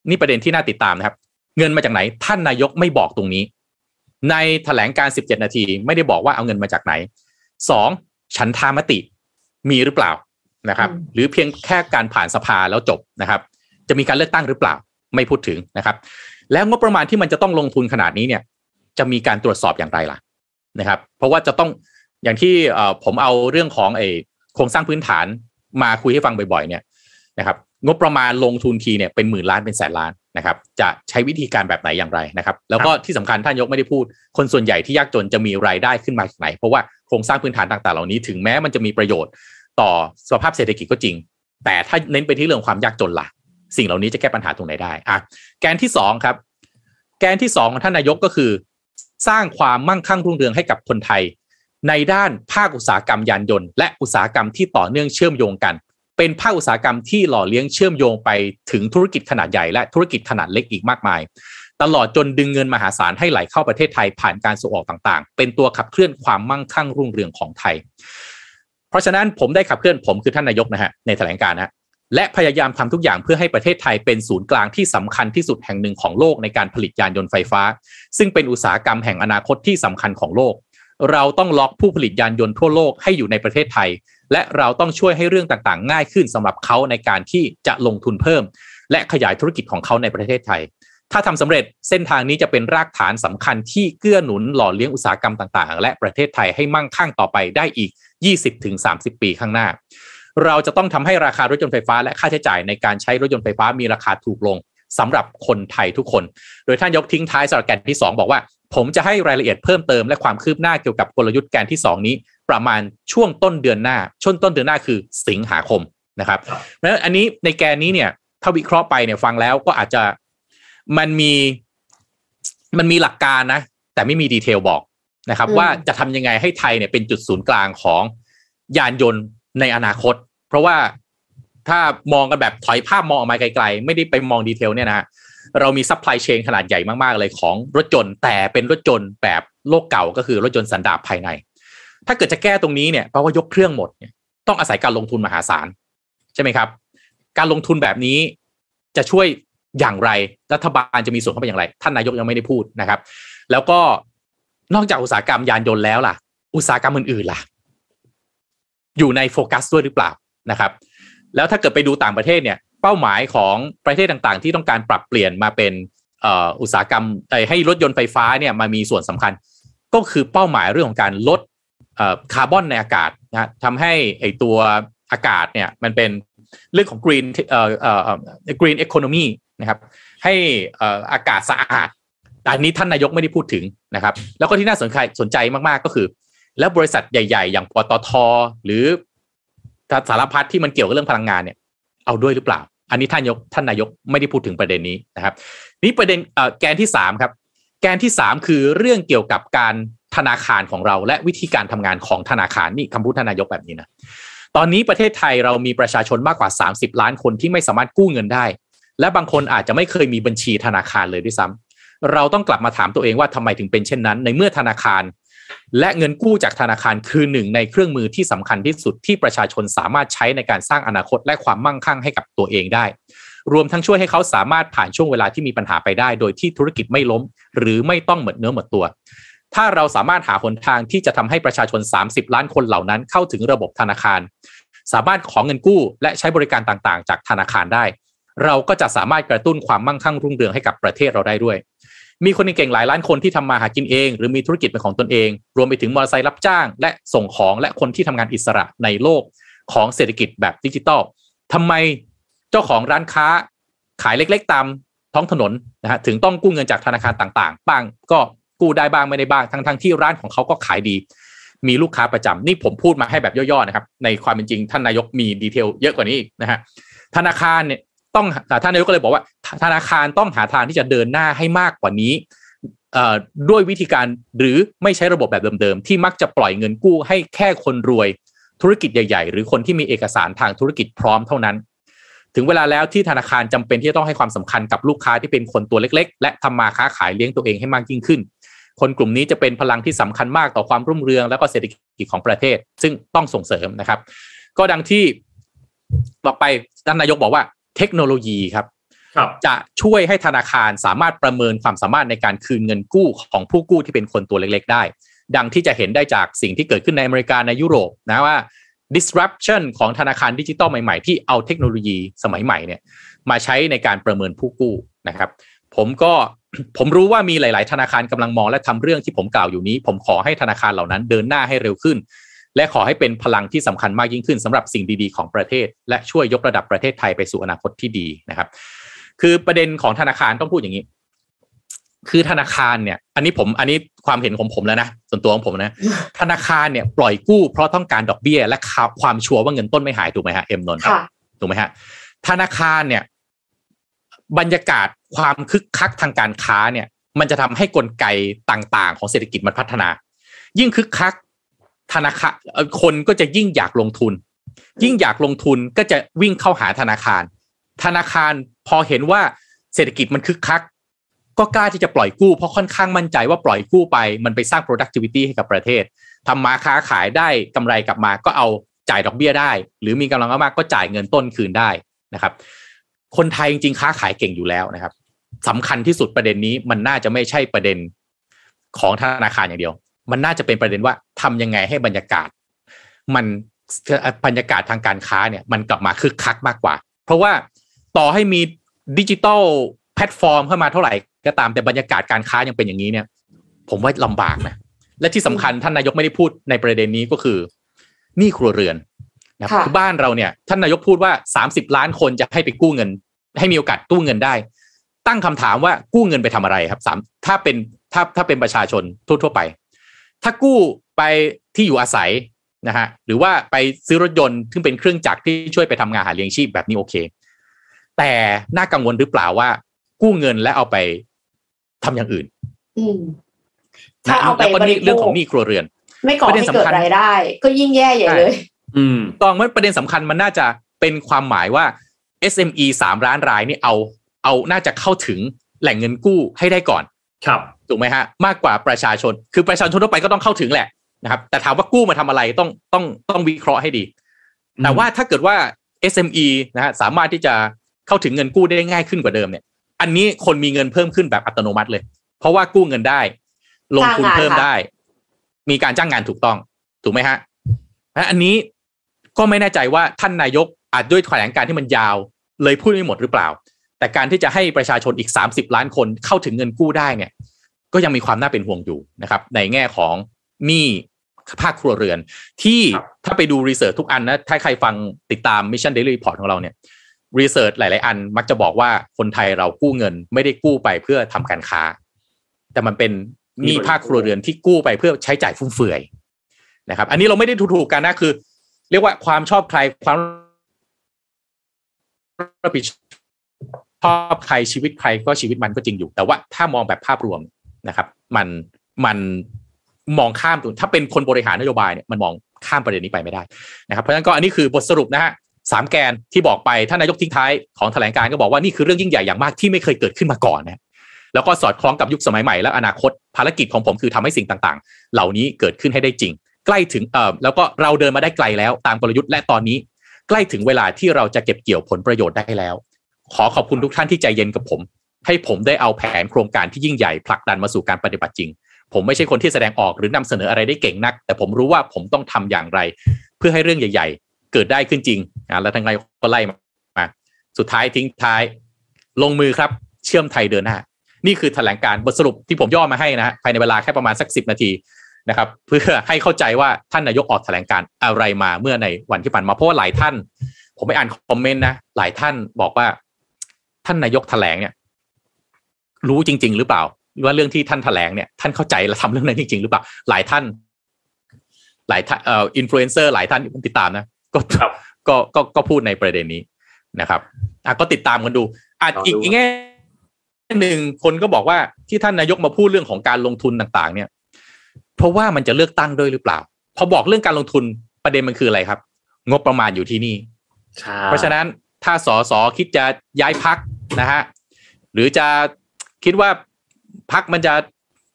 นี่ประเด็นที่น่าติดตามนะครับ เงินมาจากไหน ท่านนายกไม่บอกตรงนี้ ในแถลงการ 17 นาที ไม่ได้บอกว่าเอาเงินมาจากไหนสองฉันทามติมีหรือเปล่านะครับ หรือเพียงแค่การผ่านสภาแล้วจบนะครับ จะมีการเลือกตั้งหรือเปล่าไม่พูดถึงนะครับ แล้วงบประมาณที่มันจะต้องลงทุนขนาดนี้เนี่ย จะมีการตรวจสอบอย่างไรล่ะนะครับ เพราะว่าจะต้อง อย่างที่ผมเอาเรื่องของไอ้โครงสร้างพื้นฐานมาคุยให้ฟังบ่อยๆเนี่ยนะครับงบประมาณลงทุนทีเนี่ยเป็นหมื่นล้านเป็นแสนล้านนะครับจะใช้วิธีการแบบไหนอย่างไรนะครับแล้วก็ที่สำคัญท่านยกไม่ได้พูด คนส่วนใหญ่ที่ยากจนจะมีรายได้ขึ้นมาจากไหน เพราะว่าโครงสร้างพื้นฐานต่างๆเหล่านี้ถึงแม้มันจะมีประโยชน์ต่อสภาพเศรษฐกิจก็จริง แต่ถ้าเน้นไปที่เรื่องความยากจนล่ะ สิ่งเหล่านี้จะแก้ปัญหาตรงไหนได้อะแกนที่สองครับแกนที่สองของท่านนายกก็คือ สร้างความมั่งคั่งรุ่งเรืองให้กับคนไทย ในด้านภาคอุตสาหกรรมยานยนต์และอุตสาหกรรมที่ต่อเนื่องเชื่อมโยงกัน เป็นภาคอุตสาหกรรมที่หล่อเลี้ยงเชื่อมโยงไปถึงธุรกิจขนาดใหญ่และธุรกิจขนาดเล็กอีกมากมาย ตลอดจนดึงเงินมหาศาลให้ไหลเข้าประเทศไทยผ่านการส่งออกต่างๆ เป็นตัวขับเคลื่อนความมั่งคั่งรุ่งเรืองของไทย เพราะฉะนั้นผมได้ขับเคลื่อนผมคือท่านนายกนะฮะในแถลงการนะและพยายามทำทุกอย่างเพื่อให้ประเทศไทยเป็นศูนย์กลางที่สำคัญที่สุดแห่งหนึ่งของโลกในการผลิตยานยนต์ไฟฟ้า ซึ่งเป็นอุตสาหกรรมแห่งอนาคตที่สำคัญของโลก เราต้องล็อกผู้ผลิตยานยนต์ทั่วโลกให้อยู่ในประเทศไทย และเราต้องช่วยให้เรื่องต่างๆ ง่ายขึ้นสำหรับเขาในการที่จะลงทุนเพิ่ม และขยายธุรกิจของเขาในประเทศไทย ถ้าทำสำเร็จเส้นทางนี้จะเป็นรากฐานสำคัญที่เกื้อหนุนหล่อเลี้ยงอุตสาหกรรมต่างๆ และประเทศไทยให้มั่งคั่งต่อไปได้อีก 20-30 ปีข้างหน้า เราจะต้องทำให้ราคารถยนต์ไฟฟ้าและค่าใช้จ่ายในการใช้รถยนต์ไฟฟ้ามีราคาถูกลงสำหรับคนไทยทุกคน โดยท่านยกทิ้งท้ายสำหรับแกนที่ 2 บอกว่า ผมจะให้รายละเอียดเพิ่มเติมและความคืบหน้าเกี่ยวกับกลยุทธ์แกนที่ 2 นี้ ประมาณช่วงต้นเดือนหน้า ช่วงต้นเดือนหน้าคือสิงหาคมนะครับเพราะฉะนั้นอันนี้ในแกนนี้เนี่ยถ้าวิเคราะห์ไปเนี่ยฟังแล้วก็อาจจะมันมีมันมีหลักการนะ แต่ไม่มีดีเทลบอกนะครับ ว่าจะทำยังไงให้ไทยเนี่ยเป็นจุดศูนย์กลางของยานยนต์ในอนาคต เพราะว่าถ้ามองกันแบบถอยภาพมองออกมาไกล ๆ ไม่ได้ไปมอง detail เนี่ยนะ เรามี supply chain ขนาดใหญ่มากๆเลยของรถยนต์แต่เป็นรถยนต์แบบโลกเก่าก็คือรถยนต์สันดาปภายใน ถ้าเกิดจะแก้ตรงนี้เนี่ยแปลว่ายกเครื่องหมดเนี่ยต้องอาศัยการลงทุนมหาศาลใช่ไหมครับ การลงทุนแบบนี้จะช่วยอย่างไรรัฐบาลจะมีส่วนเข้าไปอย่างไร ท่านนายกยังไม่ได้พูดนะครับ แล้วก็นอกจากอุตสาหกรรมยานยนต์แล้วล่ะ อุตสาหกรรมอื่นๆล่ะ อยู่ในโฟกัสด้วยหรือเปล่านะครับ แล้วถ้าเกิดไปดูต่างประเทศเนี่ย เป้าหมายของประเทศต่างๆ ที่ต้องการปรับเปลี่ยนมาเป็นอุตสาหกรรมให้รถยนต์ไฟฟ้าเนี่ยมามีส่วนสำคัญ ก็คือเป้าหมายเรื่องของการลดคาร์บอนในอากาศนะทำให้ไอตัวอากาศเนี่ยมันเป็นเรื่องของ green เอ่อเอ่อ green economy นะครับ ให้อากาศสะอาดอันนี้ท่านนายกไม่ได้พูดถึงนะครับ แล้วก็ที่น่าสนใจสนใจมากๆก็คือ แล้วบริษัทใหญ่ ๆ อย่างปตท หรือสารพัดที่มันเกี่ยวกับเรื่องพลังงานเนี่ย เอาด้วยหรือเปล่า อันนี้ท่านยกท่านนายกไม่ได้พูดถึงประเด็นนี้นะครับ นี่ประเด็นแกนที่สามครับ แกนที่สามคือเรื่องเกี่ยวกับการธนาคารของเรา และวิธีการทำงานของธนาคารนี่คำพูดท่านนายกแบบนี้นะตอนนี้ประเทศไทยเรามีประชาชนมากกว่า 30 ล้านคนที่ไม่สามารถกู้เงินได้ และบางคนอาจจะไม่เคยมีบัญชีธนาคารเลยด้วยซ้ำเราต้องกลับมาถามตัวเองว่าทำไมถึงเป็นเช่นนั้น ในเมื่อธนาคาร และเงินกู้จากธนาคารคือหนึ่งในเครื่องมือที่สำคัญที่สุดที่ประชาชนสามารถใช้ในการสร้างอนาคตและความมั่งคั่งให้กับตัวเองได้ รวมทั้งช่วยให้เขาสามารถผ่านช่วงเวลาที่มีปัญหาไปได้ โดยที่ธุรกิจไม่ล้ม หรือไม่ต้องหมดเนื้อหมดตัว ถ้าเราสามารถหาหนทางที่จะทำให้ประชาชน 30 ล้านคนเหล่านั้นเข้าถึงระบบธนาคาร สามารถขอเงินกู้ และใช้บริการต่างๆ จากธนาคารได้ เราก็จะสามารถกระตุ้นความมั่งคั่งรุ่งเรืองให้กับประเทศเราได้ด้วย มีคนเก่งหลายล้านคนที่ทำมาหากินเอง หรือมีธุรกิจเป็นของตนเอง รวมไปถึงมอเตอร์ไซค์รับจ้าง และส่งของและคนที่ทำงานอิสระในโลกของเศรษฐกิจแบบดิจิตอลทำไมเจ้าของร้านค้าขายเล็ก ๆ ตามท้องถนนนะฮะถึงต้องกู้เงินจากธนาคารต่างๆ บ้างก็กู้ได้บ้างไม่ได้บ้างทั้งๆที่ร้านของเขาก็ขายดี มีลูกค้าประจำนี่ผมพูดมาให้แบบย่อๆนะครับ ในความเป็นจริงท่านนายกมีดีเทลเยอะกว่านี้นะฮะธนาคารเนี่ย ต้องท่านนายกก็เลยบอกว่า ธนาคารต้องหาทางที่จะเดินหน้าให้มากกว่านี้ด้วยวิธีการหรือไม่ใช้ระบบแบบเดิมๆ ที่มักจะปล่อยเงินกู้ให้แค่คนรวยธุรกิจใหญ่ ๆ หรือคนที่มีเอกสารทางธุรกิจพร้อมเท่านั้น ถึงเวลาแล้วที่ธนาคารจำเป็นที่จะต้องให้ความสำคัญกับลูกค้าที่เป็นคนตัวเล็ก ๆ และทำมาค้าขายเลี้ยงตัวเองให้มากยิ่งขึ้น คนกลุ่มนี้จะเป็นพลังที่สำคัญมากต่อความรุ่งเรืองแล้วก็เศรษฐกิจของประเทศ ซึ่งต้องส่งเสริมนะครับ ก็ดังที่บอกไปท่านนายกบอกว่า เทคโนโลยีครับจะช่วยให้ธนาคารสามารถประเมินความสามารถในการคืนเงินกู้ของผู้กู้ที่เป็นคนตัวเล็กๆ ได้ ดังที่จะเห็นได้จากสิ่งที่เกิดขึ้นในอเมริกาในยุโรปนะว่า disruption ของธนาคารดิจิตอลใหม่ๆ ที่เอาเทคโนโลยีสมัยใหม่เนี่ยมาใช้ในการประเมินผู้กู้นะครับ ผมก็ผมรู้ว่ามีหลาย ๆ ธนาคารกำลังมองและทำเรื่องที่ผมกล่าวอยู่นี้ ผมขอให้ธนาคารเหล่านั้นเดินหน้าให้เร็วขึ้น และขอให้เป็นพลังที่สำคัญมากยิ่งขึ้นสำหรับสิ่งดีๆของประเทศ และช่วยยกระดับประเทศไทยไปสู่อนาคตที่ดีนะครับ คือประเด็นของธนาคารต้องพูดอย่างนี้ คือธนาคารเนี่ย อันนี้ผมอันนี้ความเห็นของผมแล้วนะส่วนตัวของผมนะ ธนาคารเนี่ยปล่อยกู้เพราะต้องการดอกเบี้ย และความชัวร์ว่าเงินต้นไม่หายถูกไหมฮะเอ็มนนท์ถูกไหมฮะธนาคารเนี่ย บรรยากาศความคึกคักทางการค้าเนี่ย มันจะทำให้กลไกต่างๆ ของเศรษฐกิจมันพัฒนา ยิ่งคึกคัก ธนาคารคนก็จะยิ่งอยากลงทุน ยิ่งอยากลงทุนก็จะวิ่งเข้าหาธนาคาร ธนาคารพอเห็นว่าเศรษฐกิจมันคึกคัก ก็กล้าที่จะปล่อยกู้เพราะค่อนข้างมั่นใจว่าปล่อยกู้ไป มันไปสร้าง productivity ให้กับประเทศทำมาค้าขายได้กำไรกลับมาก็เอาจ่ายดอกเบี้ยได้ หรือมีกำลังมากก็จ่ายเงินต้นคืนได้นะครับ คนไทยจริงๆค้าขายเก่งอยู่แล้วนะครับสำคัญที่สุดประเด็นนี้มันน่าจะไม่ใช่ประเด็นของธนาคารอย่างเดียว มันน่าจะเป็นประเด็นว่าทำยังไงให้บรรยากาศ มันบรรยากาศทางการค้าเนี่ยมันกลับมาคึกคักมากกว่า เพราะว่าต่อให้มีดิจิตอลแพลตฟอร์มเข้ามาเท่าไหร่ก็ตามแต่บรรยากาศการค้ายังเป็นอย่างนี้เนี่ย ผมว่าลำบากนะและที่สำคัญท่านนายกไม่ได้พูดในประเด็นนี้ก็คือหนี้ครัวเรือนนะคือบ้านเราเนี่ย ท่านนายกพูดว่าสามสิบล้านคนจะให้ไปกู้เงิน ให้มีโอกาสกู้เงินได้ ตั้งคำถามว่ากู้เงินไปทำอะไรครับสามถ้าเป็นถ้าถ้าเป็นประชาชนทั่ว ๆ ไป ถ้ากู้ไปที่อยู่อาศัยนะฮะหรือว่าไปซื้อรถยนต์ซึ่งเป็นเครื่องจักรที่ช่วยไปทำงานหาเลี้ยงชีพแบบนี้โอเค แต่น่ากังวลหรือเปล่าว่า กู้เงินและเอาไปทำอย่างอื่นอืมถ้าเอาไปบริโภคเรื่องของหนี้ครัวเรือน ไม่ก่อให้เกิดรายได้ ก็ยิ่งแย่ใหญ่เลย อืมตองว่าประเด็นสำคัญมันน่าจะเป็นความหมายว่า SME สามล้านรายนี่เอา เอาน่าจะเข้าถึงแหล่งเงินกู้ให้ได้ก่อน ครับ ถูกไหมฮะมากกว่าประชาชน คือประชาชนทั่วไปก็ต้องเข้าถึงแหละนะครับ แต่ถามว่ากู้มาทำอะไรต้องต้องต้องวิเคราะห์ให้ดี แต่ว่าถ้าเกิดว่า SME นะฮะสามารถที่จะเข้าถึงเงินกู้ได้ง่ายขึ้นกว่าเดิมเนี่ย อันนี้คนมีเงินเพิ่มขึ้นแบบอัตโนมัติเลย เพราะว่ากู้เงินได้ ลงทุนเพิ่มได้ มีการจ้างงานถูกต้อง ถูกไหมฮะและอันนี้ก็ไม่แน่ใจว่าท่านนายกอาจด้วยแถลงการที่มันยาว เลยพูดไม่หมดหรือเปล่า แต่การที่จะให้ประชาชนอีก 30 ล้านคนเข้าถึงเงินกู้ได้เนี่ย ก็ยังมีความน่าเป็นห่วงอยู่นะครับ ในแง่ของหนี้ภาคครัวเรือน ที่ครับถ้าไปดูรีเสิร์ชทุกอันนะถ้าใครฟังติดตาม Mission Daily Report ของเราเนี่ยรีเสิร์ชหลาย ๆ อันมักจะบอกว่าคนไทยเรากู้เงินไม่ได้กู้ไปเพื่อทำการค้า แต่มันเป็นหนี้ภาคครัวเรือนที่กู้ไปเพื่อใช้จ่ายฟุ่มเฟือยนะครับ อันนี้เราไม่ได้ถูกๆกันนะคือ เรียกว่าความชอบใครความรับผิดชอบใครชีวิตใครก็ชีวิตมันก็จริงอยู่ แต่ว่าถ้ามองแบบภาพรวม นะครับ มันมันมองข้ามตัวถ้าเป็นคนบริหารนโยบายเนี่ยมันมองข้ามประเด็นนี้ไปไม่ได้นะครับเพราะฉะนั้นก็อันนี้คือบทสรุปนะฮะสามแกนที่บอกไปท่านนายกทิ้งท้ายของแถลงการก็บอกว่านี่คือเรื่องยิ่งใหญ่อย่างมากที่ไม่เคยเกิดขึ้นมาก่อนนะแล้วก็สอดคล้องกับยุคสมัยใหม่และอนาคตภารกิจของผมคือทำให้สิ่งต่างๆ เหล่านี้เกิดขึ้นให้ได้จริง ใกล้ถึงเอ่อแล้วก็เราเดินมาได้ไกลแล้วตามกลยุทธ์และตอนนี้ ใกล้ถึงเวลาที่เราจะเก็บเกี่ยวผลประโยชน์ได้แล้ว ขอขอบคุณทุกท่านที่ใจเย็นกับผม ให้ผมได้เอาแผนโครงการที่ยิ่งใหญ่ผลักดันมาสู่การปฏิบัติจริง ผมไม่ใช่คนที่แสดงออกหรือนำเสนออะไรได้เก่งนัก แต่ผมรู้ว่าผมต้องทำอย่างไร เพื่อให้เรื่องใหญ่ ๆ เกิดได้ขึ้นจริงนะแล้วทางไงก็ไล่มาสุดท้ายทิ้งท้าย ลงมือครับ เชื่อมไทยเดินหน้านี่คือแถลงการบทสรุปที่ผมย่อมาให้นะฮะภายในเวลาแค่ประมาณสักสินาทีนะครับเพื่อให้เข้าใจว่าท่านนายกออกแถลงการอะไรมาเมื่อในวันที่ผ่านมาเพราะว่าหลายท่าน ผมไปอ่านคอมเมนต์นะหลายท่านบอกว่า ท่านนายกแถลงเนี่ย รู้จริง ๆ หรือเปล่า ว่าเรื่องที่ท่านแถลงเนี่ยท่านเข้าใจและทำเรื่องนั้นจริง ๆ หรือเปล่า หลายท่าน หลายท่านเอ่ออินฟลูเอนเซอร์หลายท่านที่ผมติดตามนะก็ครับก็ก็ก็พูดในประเด็นนี้นะครับอะก็ติดตามกันดูอาจรอดูอีกอีกแง่หนึ่งคนก็บอกว่าที่ท่านนายกมาพูดเรื่องของการลงทุนต่าง ๆ เนี่ย เพราะว่ามันจะเลือกตั้งด้วยหรือเปล่า พอบอกเรื่องการลงทุนประเด็นมันคืออะไรครับ งบประมาณอยู่ที่นี่ใช่เพราะฉะนั้นถ้าสสคิดจะย้ายพักนะฮะหรือจะ คิดว่าพักมันจะ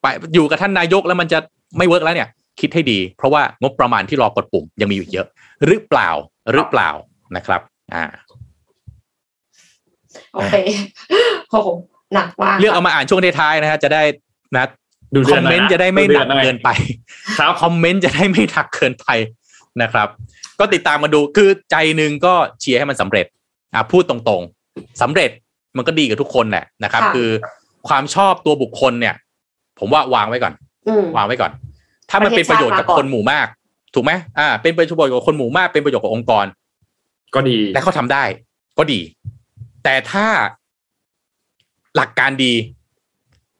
ไปอยู่กับท่านนายกแล้วมันจะไม่เวิร์กแล้วเนี่ย คิดให้ดี เพราะว่างบประมาณที่รอกดปุ่มยังมีอยู่เยอะ หรือเปล่าหรือเปล่านะครับ อ่าโอเคโอ้โหหนักมากเลือกเอามาอ่านช่วงท้ายๆนะฮะจะได้นะดูคเดือมเมนต์จะได้ไม่หนักเกินไปครับคอมเมนต์จะได้ไม่หนักเกินไปนะครับ ก็ติดตามมาดูคือใจหนึ่งก็เชียร์ให้มันสำเร็จอะพูดตรงๆสำเร็จมันก็ดีกับทุกคนแหละนะครับค่ะคือ ความชอบตัวบุคคลเนี่ย ผมว่าวางไว้ก่อนอืมวางไว้ก่อน ถ้ามันเป็นประโยชน์กับประเทศชาติมาก่อนคนหมู่มาก ถูกไหมอ่า เป็นประโยชน์กับคนหมู่มาก เป็นประโยชน์กับองค์กร ก็ดีและเขาทำได้ ก็ดี แต่ถ้าหลักการดี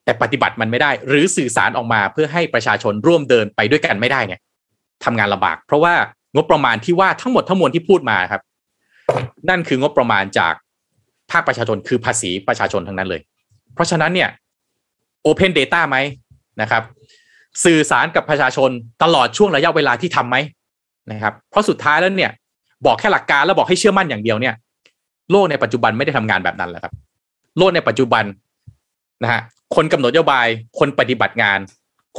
แต่ปฏิบัติมันไม่ได้ หรือสื่อสารออกมาเพื่อให้ประชาชนร่วมเดินไปด้วยกันไม่ได้เนี่ยทำงานลำบาก เพราะว่างบประมาณที่ว่าทั้งหมดทั้งมวลที่พูดมาครับ นั่นคืองบประมาณจากภาคประชาชนคือภาษีประชาชนทั้งนั้นเลย เพราะฉะนั้นเนี่ย Open Data ไหมนะครับ สื่อสารกับประชาชนตลอดช่วงระยะเวลาที่ทำไหมนะครับ เพราะสุดท้ายแล้วเนี่ย บอกแค่หลักการแล้วบอกให้เชื่อมั่นอย่างเดียวเนี่ย โลกในปัจจุบันไม่ได้ทำงานแบบนั้นแหละครับ โลกในปัจจุบันนะฮะคนกำหนดนโยบาย คนปฏิบัติงาน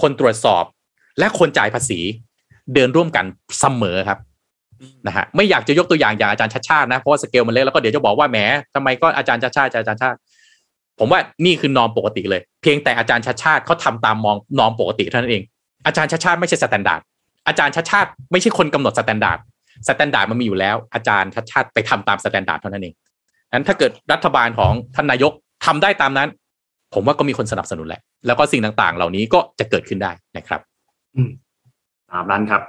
คนตรวจสอบ และคนจ่ายภาษีเดินร่วมกันเสมอครับนะฮะไม่อยากจะยกตัวอย่างอย่างอาจารย์ชาติชาตินะเพราะว่าสเกลมันเล็กแล้วก็เดี๋ยวจะบอกว่าแหมทำไมก็อาจารย์ชาติชาติอาจารย์ชาติ ผมว่านี่คือนอมปกติเลย เพียงแต่อาจารย์ชาติชาติเขาทำตามมองนอมปกติเท่านั้นเอง อาจารย์ชัชชาติไม่ใช่ standard อาจารย์ชัชชาติไม่ใช่คนกำหนด standard standard มันมีอยู่แล้ว อาจารย์ชัชชาติไปทำตาม standard เท่านั้นเองนั้นถ้าเกิดรัฐบาลของท่านนายกทำได้ตามนั้น ผมว่าก็มีคนสนับสนุนแหละ แล้วก็สิ่งต่างๆ เหล่านี้ก็จะเกิดขึ้นได้นะครับตามนั้นครับ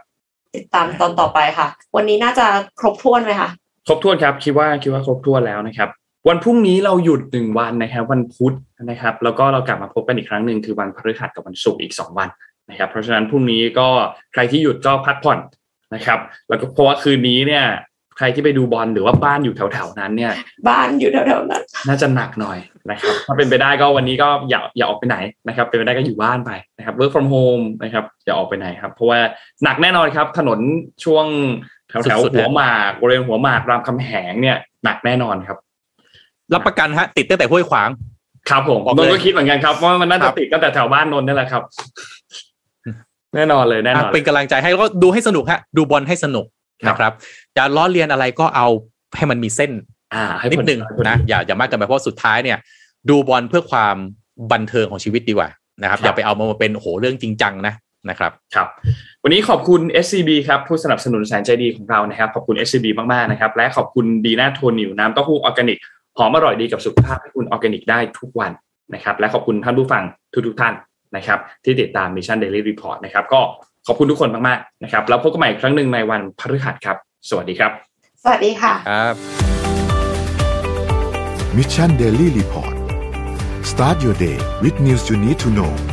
ติดตามตอนต่อไปค่ะ วันนี้น่าจะครบถ้วนไหมคะครบถ้วนครับ คิดว่าคิดว่าครบถ้วนแล้วนะครับ วันพรุ่งนี้เราหยุดหนึ่งวันนะครับวันพุธนะครับ แล้วก็เรากลับมาพบกันอีกครั้งหนึ่งคือวันพฤหัสกับวันศุกร์อีกสองวันนะครับ เพราะฉะนั้นพรุ่งนี้ก็ใครที่หยุดก็พักผ่อนนะครับ แล้วก็เพราะว่าคืนนี้เนี่ยใครที่ไปดูบอลหรือว่าบ้านอยู่แถวๆนั้นเนี่ย บ้านอยู่แถวๆนั้น น่าจะหนักหน่อยนะครับ ถ้าเป็นไปได้ก็วันนี้ก็อย่าอย่าออกไปไหนนะครับ เป็นไปได้ก็อยู่บ้านไปนะครับ work from home นะครับอย่าออกไปไหนครับ เพราะว่าหนักแน่นอนครับ ถนนช่วงแถวแถวสุดๆหัวหมากบริเวณหัวหมากรามคำแหงเนี่ยหนักแน่นอนครับ รับประกันฮะ ติดตั้งแต่ห้วยขวาง ครับผมบอกนเลยนท์ก็คิดเหมือนกันครับว่ามันน่าคจะรับติดก็แต่แถวบ้านนนท์นี่แหละครับ แน่นอนเลยแน่นอนอะเป็นกำลังใจให้แล้วก็ดูให้สนุกฮะ ดูบอลให้สนุกครับนะครับจะล้อเลียนอะไรก็เอาให้มันมีเส้นอ่าให้นิดพอนึงพอนะอย่าอย่ามากเกินไปเพราะสุดท้ายเนี่ย ดูบอลเพื่อความบันเทิงของชีวิตดีกว่านะครับครับอย่าไปเอามาเป็นโอ้โหเรื่องจริงจังนะนะครับครับ วันนี้ขอบคุณ SCB ครับ ผู้สนับสนุนแสนใจดีของเรานะครับ ขอบคุณ SCB มาก ๆ นะครับ และขอบคุณดีน่าโทนิวน้ำเต้าหู้ออร์แกนิก หอมอร่อยดีกับสุขภาพให้คุณออร์แกนิกได้ทุกวันนะครับและขอบคุณท่านผู้ฟังทุกๆท่านนะครับที่ติดตาม Mission Daily Report นะครับก็ขอบคุณทุกคนมากๆนะครับแล้วพบกันใหม่อีกครั้งหนึ่งในวันพฤหัสครับ สวัสดีครับ สวัสดีค่ะครับ Mission Daily Report start your day with news you need to know